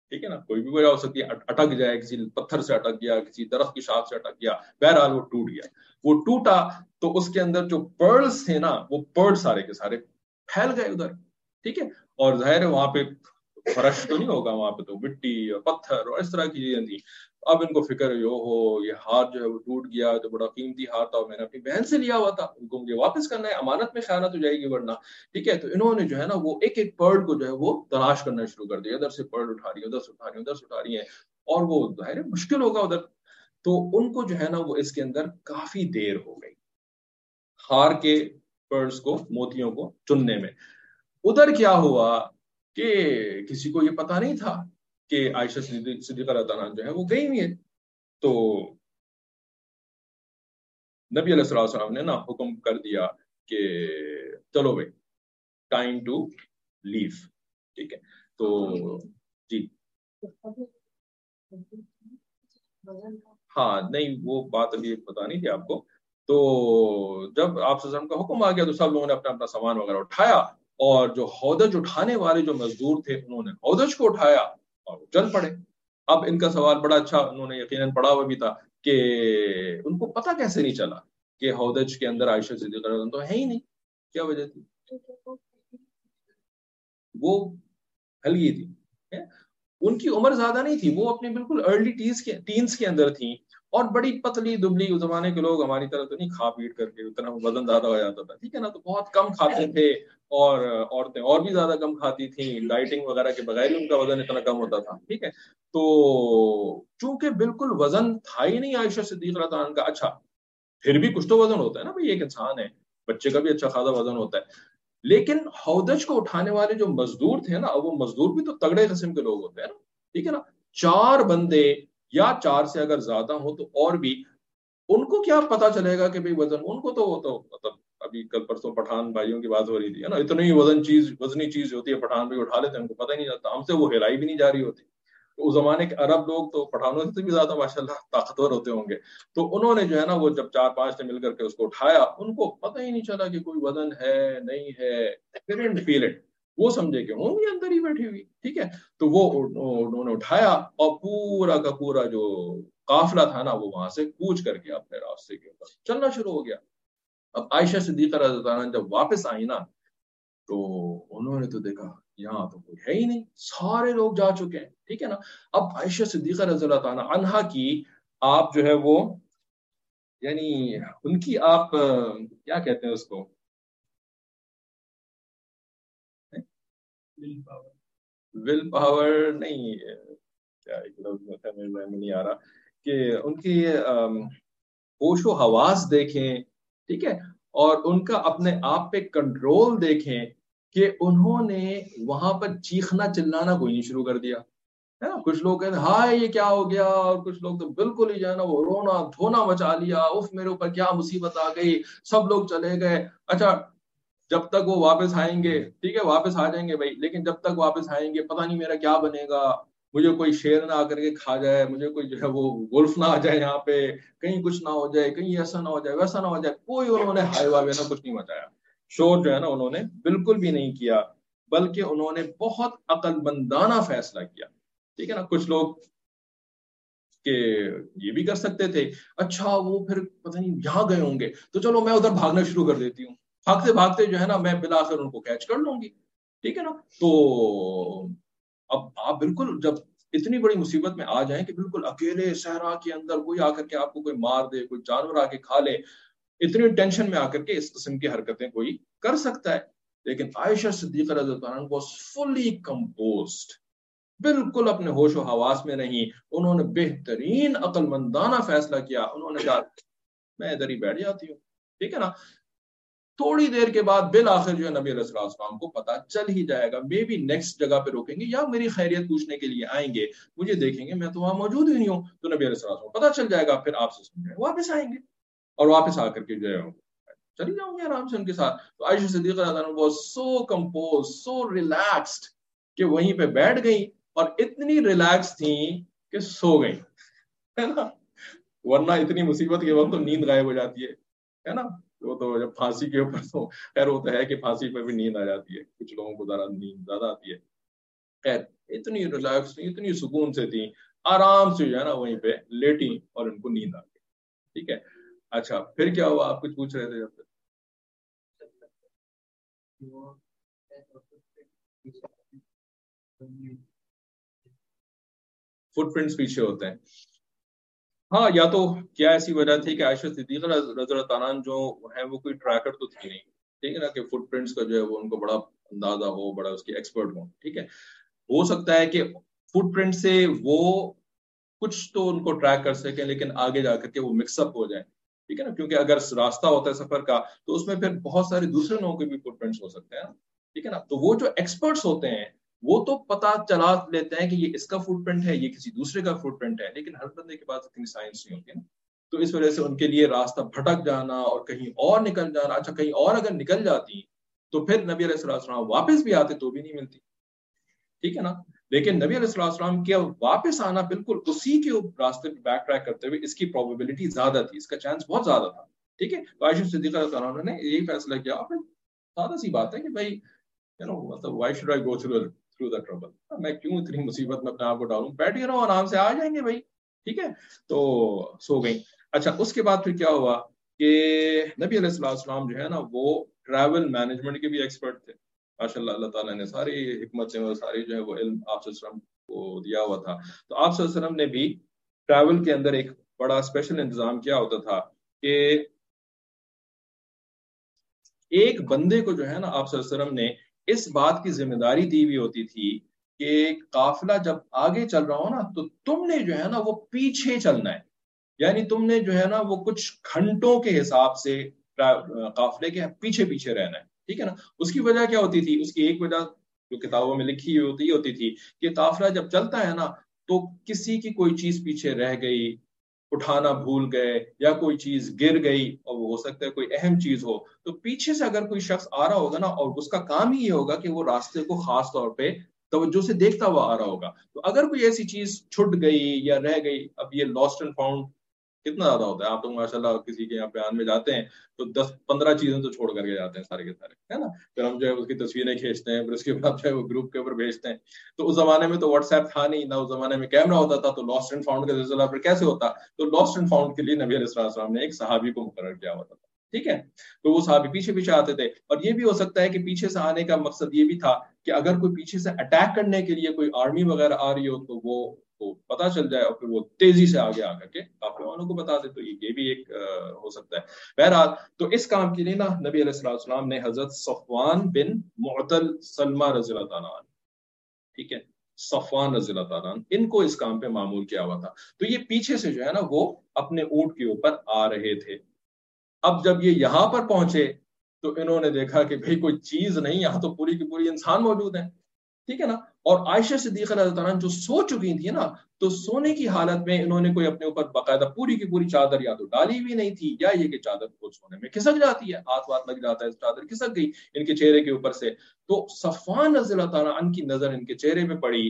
ٹھیک ہے نا؟ کوئی بھی وجہ ہو سکتی ہے، اٹک جائے کسی پتھر سے اٹک گیا، کسی درخت کی شاخ سے اٹک گیا، بہرحال وہ ٹوٹ گیا۔ وہ ٹوٹا تو اس کے اندر جو پرلس تھے نا، وہ پرل سارے کے سارے پھیل گئے ادھر، ٹھیک ہے؟ اور ظاہر ہے وہاں پہ فرش تو نہیں ہوگا، وہاں پہ تو مٹی اور پتھر اور اس طرح کی چیزیں تھیں۔ اب ان کو فکر یو ہو یہ ہاتھ جو ہے وہ ٹوٹ گیا، تو بڑا قیمتی ہاتھ تھا میں نے اپنی بہن سے لیا ہوا تھا، ان کو مجھے واپس کرنا ہے، امانت میں خیانت ہو جائے گی، ورنہ، ٹھیک ہے؟ تو انہوں نے جو ہے نا، وہ ایک ایک پرڈ کو جو ہے وہ تلاش کرنا شروع کر دیا، ادھر سے پرڈ اٹھا رہی ہے ادھر سے اٹھا رہی ہے ادھر سے اٹھا رہی ہے اور وہ ظاہر مشکل ہوگا ادھر۔ تو ان کو جو ہے نا، وہ اس کے اندر کافی دیر ہو گئی۔ ہار کے پرڈس کو، موتیوں کو چننے میں۔ ادھر کیا ہوا کہ کسی کو یہ پتا نہیں تھا کہ عائشہ صدیقہ اللہ تعالیٰ جو ہے وہ گئی ہوئی ہے تو نبی علیہ السلام وسلم نے نا حکم کر دیا کہ چلو بھائی ٹائم ٹو لیو ٹھیک ہے۔ تو جی۔ ہاں نہیں، وہ بات ابھی پتا نہیں تھی آپ کو۔ تو جب آپ کا حکم آ گیا تو سب لوگوں نے اپنا اپنا سامان وغیرہ اٹھایا اور جو ہودج اٹھانے والے جو مزدور تھے، انہوں نے ہودج کو اٹھایا۔ اور چل پڑے۔ اب ان کا سوال بڑا اچھا انہوں نے یقیناً پڑھا ہوا بھی تھا کہ ان کو پتہ کیسے نہیں چلا کہ ہودج کے اندر عائشہ صدیقہ تو ہے ہی نہیں۔ کیا وجہ تھی؟ وہ ہلگی تھی۔ ان کی عمر زیادہ نہیں تھی، وہ اپنے بالکل ارلی ٹینس کے اندر تھیں۔ اور بڑی پتلی دبلی اس زمانے کے لوگ ہماری طرح تو نہیں کھا پیٹ کر کے اتنا وزن زیادہ ہو جاتا تھا، ٹھیک ہے نا؟ تو بہت کم کھاتے تھے اور عورتیں اور بھی زیادہ کم کھاتی تھیں، ڈائٹنگ وغیرہ کے بغیر ان کا وزن اتنا کم ہوتا تھا، ٹھیک ہے؟ تو چونکہ بالکل وزن تھا ہی نہیں عائشہ صدیق اللہ کا اچھا پھر بھی کچھ تو وزن ہوتا ہے نا بھائی، ایک انسان ہے، بچے کا بھی اچھا خاصا وزن ہوتا ہے۔ لیکن ہودج کو اٹھانے والے جو مزدور تھے نا وہ مزدور بھی تو تگڑے قسم کے لوگ ہوتے ہیں نا، ٹھیک ہے نا؟ چار بندے یا چار سے اگر زیادہ ہو تو اور بھی ان کو کیا پتا چلے گا کہ بھائی وزن، ان کو تو وہ تو مطلب ابھی کل پرسوں پٹھان بھائیوں کی بات ہو رہی تھی نا؟ اتنی وزن چیز، وزنی چیز ہوتی ہے، پٹھان بھی اٹھا لیتے ہیں، ان کو پتہ ہی نہیں چلتا، ہم سے وہ ہلائی بھی نہیں جا رہی ہوتی۔ اس زمانے کے عرب لوگ تو پٹھانوں سے بھی زیادہ ماشاء اللہ طاقتور ہوتے ہوں گے۔ تو انہوں نے جو ہے نا وہ جب چار پانچ نے مل کر کے اس کو اٹھایا، ان کو پتہ ہی نہیں چلا کہ کوئی وزن ہے، نہیں ہے وہ سمجھے کہ ہوں گی اندر ہی بیٹھی ہوئی، ٹھیک ہے؟ تو وہ انہوں نے اٹھایا اور پورا کا پورا جو قافلہ تھا نا، وہ وہاں سے کوچ کر کے اپنے راستے کے اوپر چلنا شروع ہو گیا۔ اب عائشہ صدیقہ رضی اللہ جب واپس آئی نا، تو انہوں نے تو دیکھا، یہاں تو کوئی ہے ہی نہیں، سارے لوگ جا چکے ہیں، ٹھیک ہے نا؟ اب عائشہ صدیقہ رضی اللہ تعالیٰ عنہا کی آپ جو ہے وہ یعنی ان کی آپ، کیا کہتے ہیں اس کو؟ ول پاور ول پاور نہیں کیا ایک لفظ میں نہیں آ رہا۔ کہ ان کی ہوش و حواس دیکھیں، ٹھیک ہے، اور ان کا اپنے آپ پہ کنٹرول دیکھیں کہ انہوں نے وہاں پر چیخنا چلانا کوئی نہیں شروع کر دیا۔ ہے نا؟ کچھ لوگ کہتے ہیں، ہائے، یہ کیا ہو گیا؟ اور کچھ لوگ تو بالکل ہی جو ہے نا، وہ رونا دھونا مچا لیا۔ اف میرے اوپر کیا مصیبت آ گئی؟ سب لوگ چلے گئے۔ اچھا جب تک وہ واپس آئیں گے، ٹھیک ہے، واپس آ جائیں گے بھائی، لیکن جب تک واپس آئیں گے، پتہ نہیں میرا کیا بنے گا۔ مجھے کوئی شیر نہ آ کر کے کھا جائے، مجھے کوئی جو ہے وہ گولف نہ آ جائے یہاں پہ، کہیں کچھ نہ ہو جائے، کہیں ایسا نہ ہو جائے، ویسا نہ ہو جائے، کوئی انہوں نے ہائی واوے نہ کچھ نہیں مچایا۔ شور جو ہے نا انہوں نے بالکل بھی نہیں کیا، بلکہ انہوں نے بہت عقل مندانہ فیصلہ کیا۔ ٹھیک ہے نا، کچھ لوگ کہ یہ بھی کر سکتے تھے۔ اچھا وہ پھر پتہ نہیں یہاں گئے ہوں گے۔ تو چلو میں ادھر بھاگنا شروع کر دیتی ہوں۔ بھاگتے بھاگتے جو ہے نا میں بلاخر ان کو کیچ کر لوں گی۔ ٹھیک ہے نا؟ تو اب آپ بالکل جب اتنی بڑی مصیبت میں آ جائیں کہ بالکل اکیلے صحرا کے اندر کوئی آ کر کے آپ کو کوئی مار دے، کوئی جانور آ کے کھا لے، اتنی ٹینشن میں آ کر کے اس قسم کی حرکتیں کوئی کر سکتا ہے۔ لیکن عائشہ صدیقہ رضی اللہ عنہ واز فلی کمپوزڈ بالکل اپنے ہوش و حواس میں نہیں۔ انہوں نے بہترین عقل مندانہ فیصلہ کیا۔ انہوں نے کہا، میں ادھر ہی بیٹھ جاتی ہوں۔ ٹھیک ہے نا؟ تھوڑی دیر کے بعد بالآخر جو ہے نبی علیہ السلام کو پتا چل ہی جائے گا مے بی نیکسٹ جگہ پہ روکیں گے یا میری خیریت پوچھنے کے لیے آئیں گے، مجھے دیکھیں گے، میں تو وہاں موجود ہی نہیں ہوں۔ تو نبی علیہ السلام کو پتا چل جائے گا، پھر آپ سے واپس آئیں گے اور واپس آ کر کے جو ہے چلی جاؤں گے آرام سے ان کے ساتھ۔ تو عائشہ صدیقہ وہ سو کمپوز سو ریلیکسڈ کہ وہیں پہ بیٹھ گئی اور اتنی ریلیکس تھیں کہ سو گئی ہے نا؟ ورنہ اتنی مصیبت کے وقت تو نیند غائب ہو جاتی ہے نا؟ وہ تو جب پھانسی کے اوپر تو خیر وہ تو ہے کہ پھانسی پہ بھی نیند آ جاتی ہے، کچھ لوگوں کو ذرا نیند زیادہ آتی ہے۔ خیر، اتنی ریلیکس اتنی سکون سے تھی آرام سے جو ہے نا وہیں پہ لیٹی اور ان کو نیند آ گئی۔ ٹھیک ہے؟ اچھا پھر کیا ہوا؟ آپ کچھ پوچھ رہے تھے جب تک؟ فٹ پرنٹس پیچھے ہوتے ہیں۔ ہاں یا تو کیا ایسی وجہ تھی کہ عائشہ صدیقہ رضی اللہ تعالیٰ جو ہے وہ کوئی ٹریکر تو تھی نہیں، ٹھیک ہے نا، کہ فٹ پرنٹس کا جو ہے، وہ ان کو بڑا اندازہ ہو، بڑا اس کی ایکسپرٹ ہو ٹھیک ہے۔ ہو سکتا ہے کہ فٹ پرنٹ سے وہ کچھ تو ان کو ٹریک کر سکیں لیکن آگے جا کر کے وہ مکس اپ ہو جائیں ٹھیک ہے نا۔ کیونکہ اگر راستہ ہوتا ہے سفر کا، تو اس میں پھر بہت سارے دوسرے لوگوں کے بھی فٹ پرنٹس ہو سکتے ہیں، ٹھیک ہے نا۔ تو وہ جو ایکسپرٹس ہوتے ہیں وہ تو پتا چلا لیتے ہیں کہ یہ اس کا فٹ پرنٹ ہے، یہ کسی دوسرے کا فٹ پرنٹ ہے، لیکن ہر بندے کے پاس اتنی سائنس نہیں ہوتی نا۔ تو اس وجہ سے ان کے لیے راستہ بھٹک جانا اور کہیں اور نکل جانا اچھا کہیں اور اگر نکل جاتی تو پھر نبی علیہ السلام واپس بھی آتے تو بھی نہیں ملتی۔ ٹھیک ہے نا؟ لیکن نبی علیہ السلام کے واپس آنا بالکل اسی کے راستے پہ بیک ٹریک کرتے ہوئے اس کی پروبیبلٹی زیادہ تھی، اس کا چانس بہت زیادہ تھا۔ ٹھیک ہے؟ عائشہ صدیقہ نے یہی فیصلہ کیا۔ سادہ سی بات ہے کہ بھائی یو نو مطلب why should I go through through the trouble میں کیوں اتنی مصیبت میں اپنے آپ کو ڈالوں؟ بیٹھ رہا ہوں آرام سے آ جائیں گے بھائی، ٹھیک ہے؟ تو سو گئی اچھا اس کے بعد پھر کیا ہوا کہ نبی علیہ السلام السلام جو ہے نا، وہ ٹریول مینجمنٹ کے بھی ایکسپرٹ تھے۔ ماشاء اللہ اللہ تعالیٰ نے ساری حکمتیں اور ساری جو ہے وہ علم آپ صلی اللہ علیہ وسلم کو دیا ہوا تھا۔ تو آپ صلی اللہ علیہ وسلم نے بھی ٹریول کے اندر ایک بڑا اسپیشل انتظام کیا ہوتا تھا کہ ایک بندے کو جو ہے نا، آپ صلی اللہ علیہ وسلم نے اس بات کی ذمہ داری دی ہوئی ہوتی تھی کہ قافلہ جب آگے چل رہا ہو نا، تو تم نے جو ہے نا وہ پیچھے چلنا ہے۔ یعنی تم نے جو ہے نا وہ کچھ گھنٹوں کے حساب سے قافلے کے پیچھے پیچھے رہنا ہے۔ ٹھیک ہے نا؟ اس کی وجہ کیا ہوتی تھی؟ اس کی ایک وجہ جو کتابوں میں لکھی ہوئی ہوتی ہوتی تھی کہ قافلہ جب چلتا ہے نا، تو کسی کی کوئی چیز پیچھے رہ گئی۔ اٹھانا بھول گئے یا کوئی چیز گر گئی اور وہ ہو سکتا ہے کوئی اہم چیز ہو، تو پیچھے سے اگر کوئی شخص آ رہا ہوگا نا، اور اس کا کام ہی یہ ہوگا کہ وہ راستے کو خاص طور پہ توجہ سے دیکھتا ہوا آ رہا ہوگا۔ تو اگر کوئی ایسی چیز چھٹ گئی یا رہ گئی، اب یہ لاسٹ اینڈ فاؤنڈ کتنا زیادہ ہوتا ہے؟ آپ تو ماشاء اللہ کسی کے یہاں بیان میں جاتے ہیں تو دس پندرہ چیزیں تو چھوڑ کر کے جاتے ہیں سارے کے سارے، ہے نا؟ پھر ہم جو ہے اس کی تصویریں کھینچتے ہیں، پھر اس کے بعد جو ہے وہ گروپ کے اوپر بھیجتے ہیں۔ تو اس زمانے میں تو واٹس ایپ تھا نہیں، نہ اس زمانے میں کیمرہ ہوتا تھا، تو لاسٹ اینڈ فاؤنڈ کا سلسلہ پھر کیسے ہوتا؟ تو لاسٹ اینڈ فاؤنڈ کے لیے نبی علیہ السلام نے ایک صحابی کو مقرر کیا ہوتا تھا، ٹھیک ہے؟ تو وہ صحابی پیچھے پیچھے آتے تھے۔ اور یہ بھی ہو سکتا ہے کہ پیچھے سے آنے کا مقصد یہ بھی تھا کہ اگر کوئی پیچھے سے اٹیک کرنے کے لیے کوئی آرمی وغیرہ آ رہی ہو تو وہ کو پتا چل جائے اور پھر وہ تیزی سے آگے آ کر کے کافی والوں کو بتا دے، تو یہ بھی ایک ہو سکتا ہے۔ بہرحال، تو اس کام کے لیے نا نبی علیہ السلام السلام نے حضرت صفوان بن معطل سلمہ رضی اللہ تعالیٰ ٹھیک ہے، صفوان رضی اللہ تعالیٰ ان کو اس کام پہ معمول کیا ہوا تھا۔ تو یہ پیچھے سے جو ہے نا وہ اپنے اونٹ کے اوپر آ رہے تھے۔ اب جب یہ یہاں پر پہنچے تو انہوں نے دیکھا کہ بھئی کوئی چیز نہیں، یہاں تو پوری کی پوری انسان موجود ہیں۔ ٹھیک ہے نا؟ اور عائشہ صدیقہ رضی اللہ جو سو چکی تھی نا، تو سونے کی حالت میں انہوں نے کوئی اپنے اوپر باقاعدہ پوری کی پوری چادر یا تو ڈالی ہوئی نہیں تھی، یا یہ کہ چادر کو سونے میں کھسک جاتی ہے۔ ہاتھ واتھ لگ جاتا ہے چادر کھسک گئی ان کے چہرے کے اوپر سے۔ تو صفان رضی اللہ تعالیٰ ان کی نظر ان کے چہرے پہ پڑی۔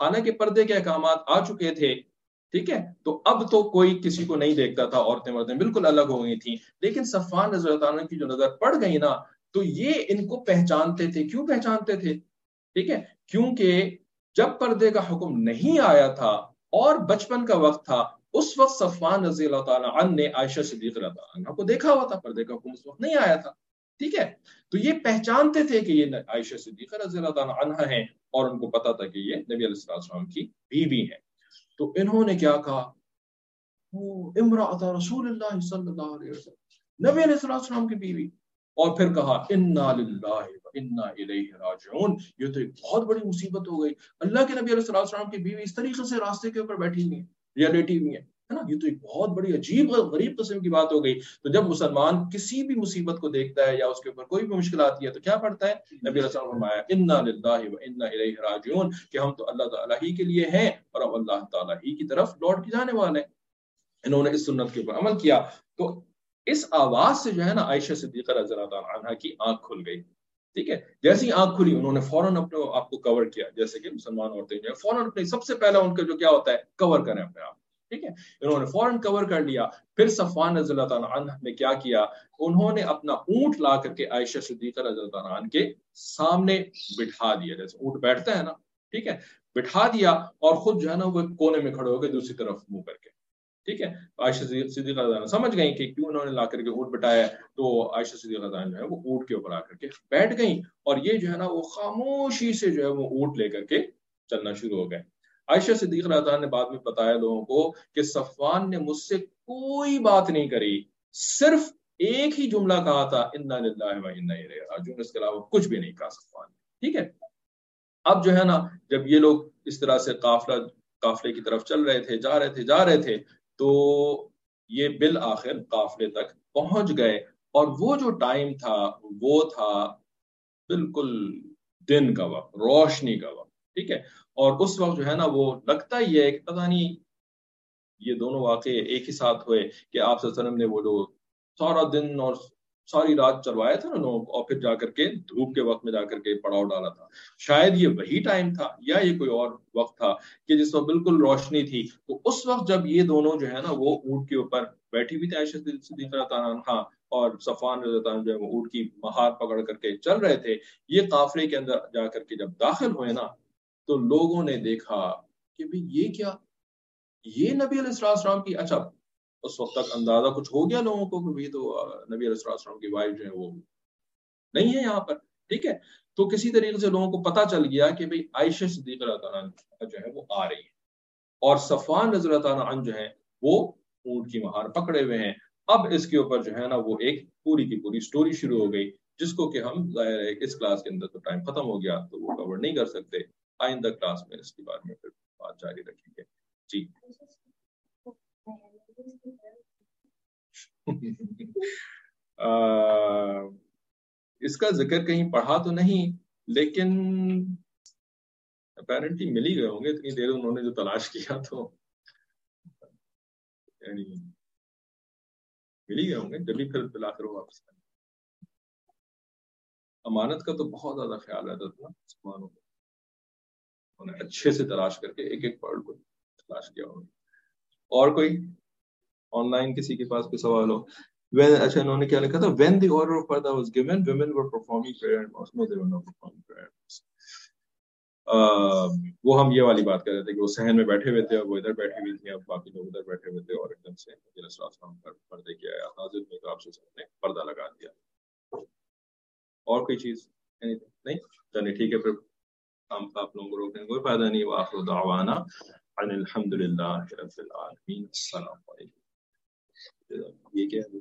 حالانکہ پردے کے احکامات آ چکے تھے، ٹھیک ہے؟ تو اب تو کوئی کسی کو نہیں دیکھتا تھا، عورتیں مردیں بالکل الگ ہو گئی تھیں۔ لیکن صفان رضی اللہ تعالیٰ کی جو نظر پڑ گئی نا، تو یہ ان کو پہچانتے تھے۔ کیوں پہچانتے تھے؟ ٹھیک ہے؟ کیونکہ جب پردے کا حکم نہیں آیا تھا اور بچپن کا وقت تھا، اس وقت صفان رضی اللہ تعالیٰ عنہ نے عائشہ صدیق اللہ عنہ کو دیکھا ہوا تھا، پردے کا حکم اس وقت نہیں آیا تھا۔ ٹھیک ہے؟ تو یہ پہچانتے تھے کہ یہ عائشہ صدیق رضی اللہ تعالیٰ عنہ ہیں اور ان کو پتا تھا کہ یہ نبی علیہ السلام کی بیوی ہیں۔ تو انہوں نے کیا کہا؟ امراۃ رسول اللہ صلی اللہ علیہ وسلم، نبی علیہ السلام کی بیوی اور پھر کہا، انا للہ انا الیہ راجعون۔ یہ تو ایک بہت بڑی مصیبت ہو گئی۔ اللہ کے نبی علیہ السلام کی بیوی اس طریقے سے راستے کے اوپر بیٹھی ہوئی ہیں یا لیٹی ہوئی ہیں، ہے نا؟ یہ تو ایک بہت بڑی عجیب اور غریب قسم کی بات ہو گئی۔ تو جب مسلمان کسی بھی مصیبت کو دیکھتا ہے یا اس کے اوپر کوئی بھی مشکل آتی ہے تو کیا پڑھتا ہے؟ نبی علیہ السلام فرمایا، انا للہ و انا الیہ راجعون کہ ہم تو اللہ تعالیٰ ہی کے لیے ہیں اور ہم اللہ تعالیٰ ہی کی طرف لوٹ کے جانے والے ہیں۔ انہوں نے اس سنت کے اوپر عمل کیا۔ تو اس آواز سے جو ہے نا عائشہ صدیقہ رضی اللہ عنہ کی آنکھ کھل گئی۔ ٹھیک ہے؟ جیسی آنکھ کھلی، انہوں نے فوراً اپنے آپ کو کور کیا، جیسے کہ مسلمان عورتیں جو ہے فوراً اپنے سب سے پہلا ان کا جو کیا ہوتا ہے کور کریں اپنے آپ، ٹھیک ہے؟ انہوں نے فوراً کور کر لیا۔ پھر صفوان رضی اللہ تعالیٰ عنہ نے کیا کیا؟ انہوں نے اپنا اونٹ لا کر کے عائشہ صدیقہ رضی اللہ تعالیٰ عنہ کے سامنے بٹھا دیا۔ جیسے اونٹ بیٹھتا ہے نا، ٹھیک ہے؟ بٹھا دیا اور خود جو ہے نا وہ کونے میں کھڑے ہو گئے دوسری طرف منہ کر کے۔ ٹھیک ہے؟ عائشہ صدیقہ سمجھ گئیں کہ کیوں انہوں نے لا کر کے اونٹ بٹایا؟ تو عائشہ صدیقہ جو ہے وہ اونٹ کے اوپر آ کر کے بیٹھ گئیں اور یہ جو ہے نا وہ خاموشی سے جو ہے وہ اونٹ لے کر کے چلنا شروع ہو گئے۔ عائشہ صدیق اللہ نے بعد میں بتایا لوگوں کو کہ صفوان نے مجھ سے کوئی بات نہیں کری، صرف ایک ہی جملہ کہا تھا، انا للہ و انا الیہ راجعون، اس کے علاوہ کچھ بھی نہیں کہا صفوان ٹھیک ہے؟ اب جو ہے نا، جب یہ لوگ اس طرح سے قافلہ قافلے کی طرف چل رہے تھے، جا رہے تھے، جا رہے تھے تو یہ بالآخر قافلے تک پہنچ گئے اور وہ جو ٹائم تھا، وہ تھا بالکل دن کا وقت، روشنی کا وقت، ٹھیک ہے؟ اور اس وقت جو ہے نا، وہ لگتا ہی ہے کہ پتہ نہیں یہ دونوں واقع ایک ہی ساتھ ہوئے کہ آپ صلی اللہ علیہ وسلم نے وہ جو سارا دن اور ساری رات چلوایا تھا نا لوگوں کو اور پھر جا کر کے دھوپ کے وقت میں جا کر کے پڑاؤ ڈالا تھا۔ شاید یہ وہی ٹائم تھا یا یہ کوئی اور وقت تھا کہ جس وقت بالکل روشنی تھی۔ تو اس وقت جب یہ دونوں جو ہے نا، وہ اونٹ کے اوپر بیٹھی ہوئی تھی عائشہ عنہ اور صفان رضی اللہ ہاں، جو ہے وہ اونٹ کی مہار پکڑ کر کے چل رہے تھے۔ یہ قافلے کے اندر جا کر کے جب داخل ہوئے نا، تو لوگوں نے دیکھا کہ بھی یہ کیا؟ یہ نبی علیہ السلام کی اچھا اس وقت تک اندازہ کچھ ہو گیا لوگوں کو کہ تو نبی علیہ السلام کی وائف جو ہے وہ نہیں ہے یہاں پر، ٹھیک ہے؟ تو کسی طریقے سے لوگوں کو پتا چل گیا کہ بھئی عائشہ صدیق اللہ تعالیٰ جو ہے وہ آ رہی ہے اور صفان رضی اللہ تعالیٰ عنہ جو ہے وہ اونٹ کی مہار پکڑے ہوئے ہیں۔ اب اس کے اوپر جو ہے نا وہ ایک پوری کی پوری سٹوری شروع ہو گئی، جس کو کہ ہم ظاہر ہے اس کلاس کے اندر تو ٹائم ختم ہو گیا، تو وہ کور نہیں کر سکتے۔ آئندہ کلاس میں اس کے بارے میں پھر بات جاری رکھیں گے۔ جی۔ اس کا ذکر کہیں پڑھا تو نہیں، لیکن اپیرنٹلی مل ہی گئے ہوں گے، اتنی دیر انہوں نے جو تلاش کیا تو۔ یعنی مل ہی گئے ہوں گے جبھی پھر بلا کر وہ واپس۔ آئے امانت کا تو بہت زیادہ خیال رہتا تھا مسلمانوں کو انہوں نے اچھے سے تلاش کر کے ایک ایک پرڈ کو تلاش کیا ہوگا۔ اور کوئی؟ آن لائن کسی کے پاس کوئی سوال ہو۔ When اچھا انہوں نے کیا لکھا تھا؟ When the order of parda was given women were performing prayer and most no they were not performing prayer um, وہ ہم یہ والی بات کر رہے تھے کہ وہ صحن میں بیٹھے ہوئے تھے اور وہ ادھر بیٹھی ہوئی تھی اب باقی لوگ ادھر بیٹھے ہوئے تھے اور ایک دم سے مجھے رسول السلام پر پردے کیا آیا نازل میں تو آپ سے سب نے پردہ لگا دیا۔ اور کوئی چیز؟ نہیں؟ چلیے، ٹھیک ہے، پھر ہم آپ لوگوں کو روکنے کوئی فائدہ نہیں۔ وآخر دعوانا ان الحمد للہ رب العالمین۔ السلام علیکم۔ یہ کیا ہے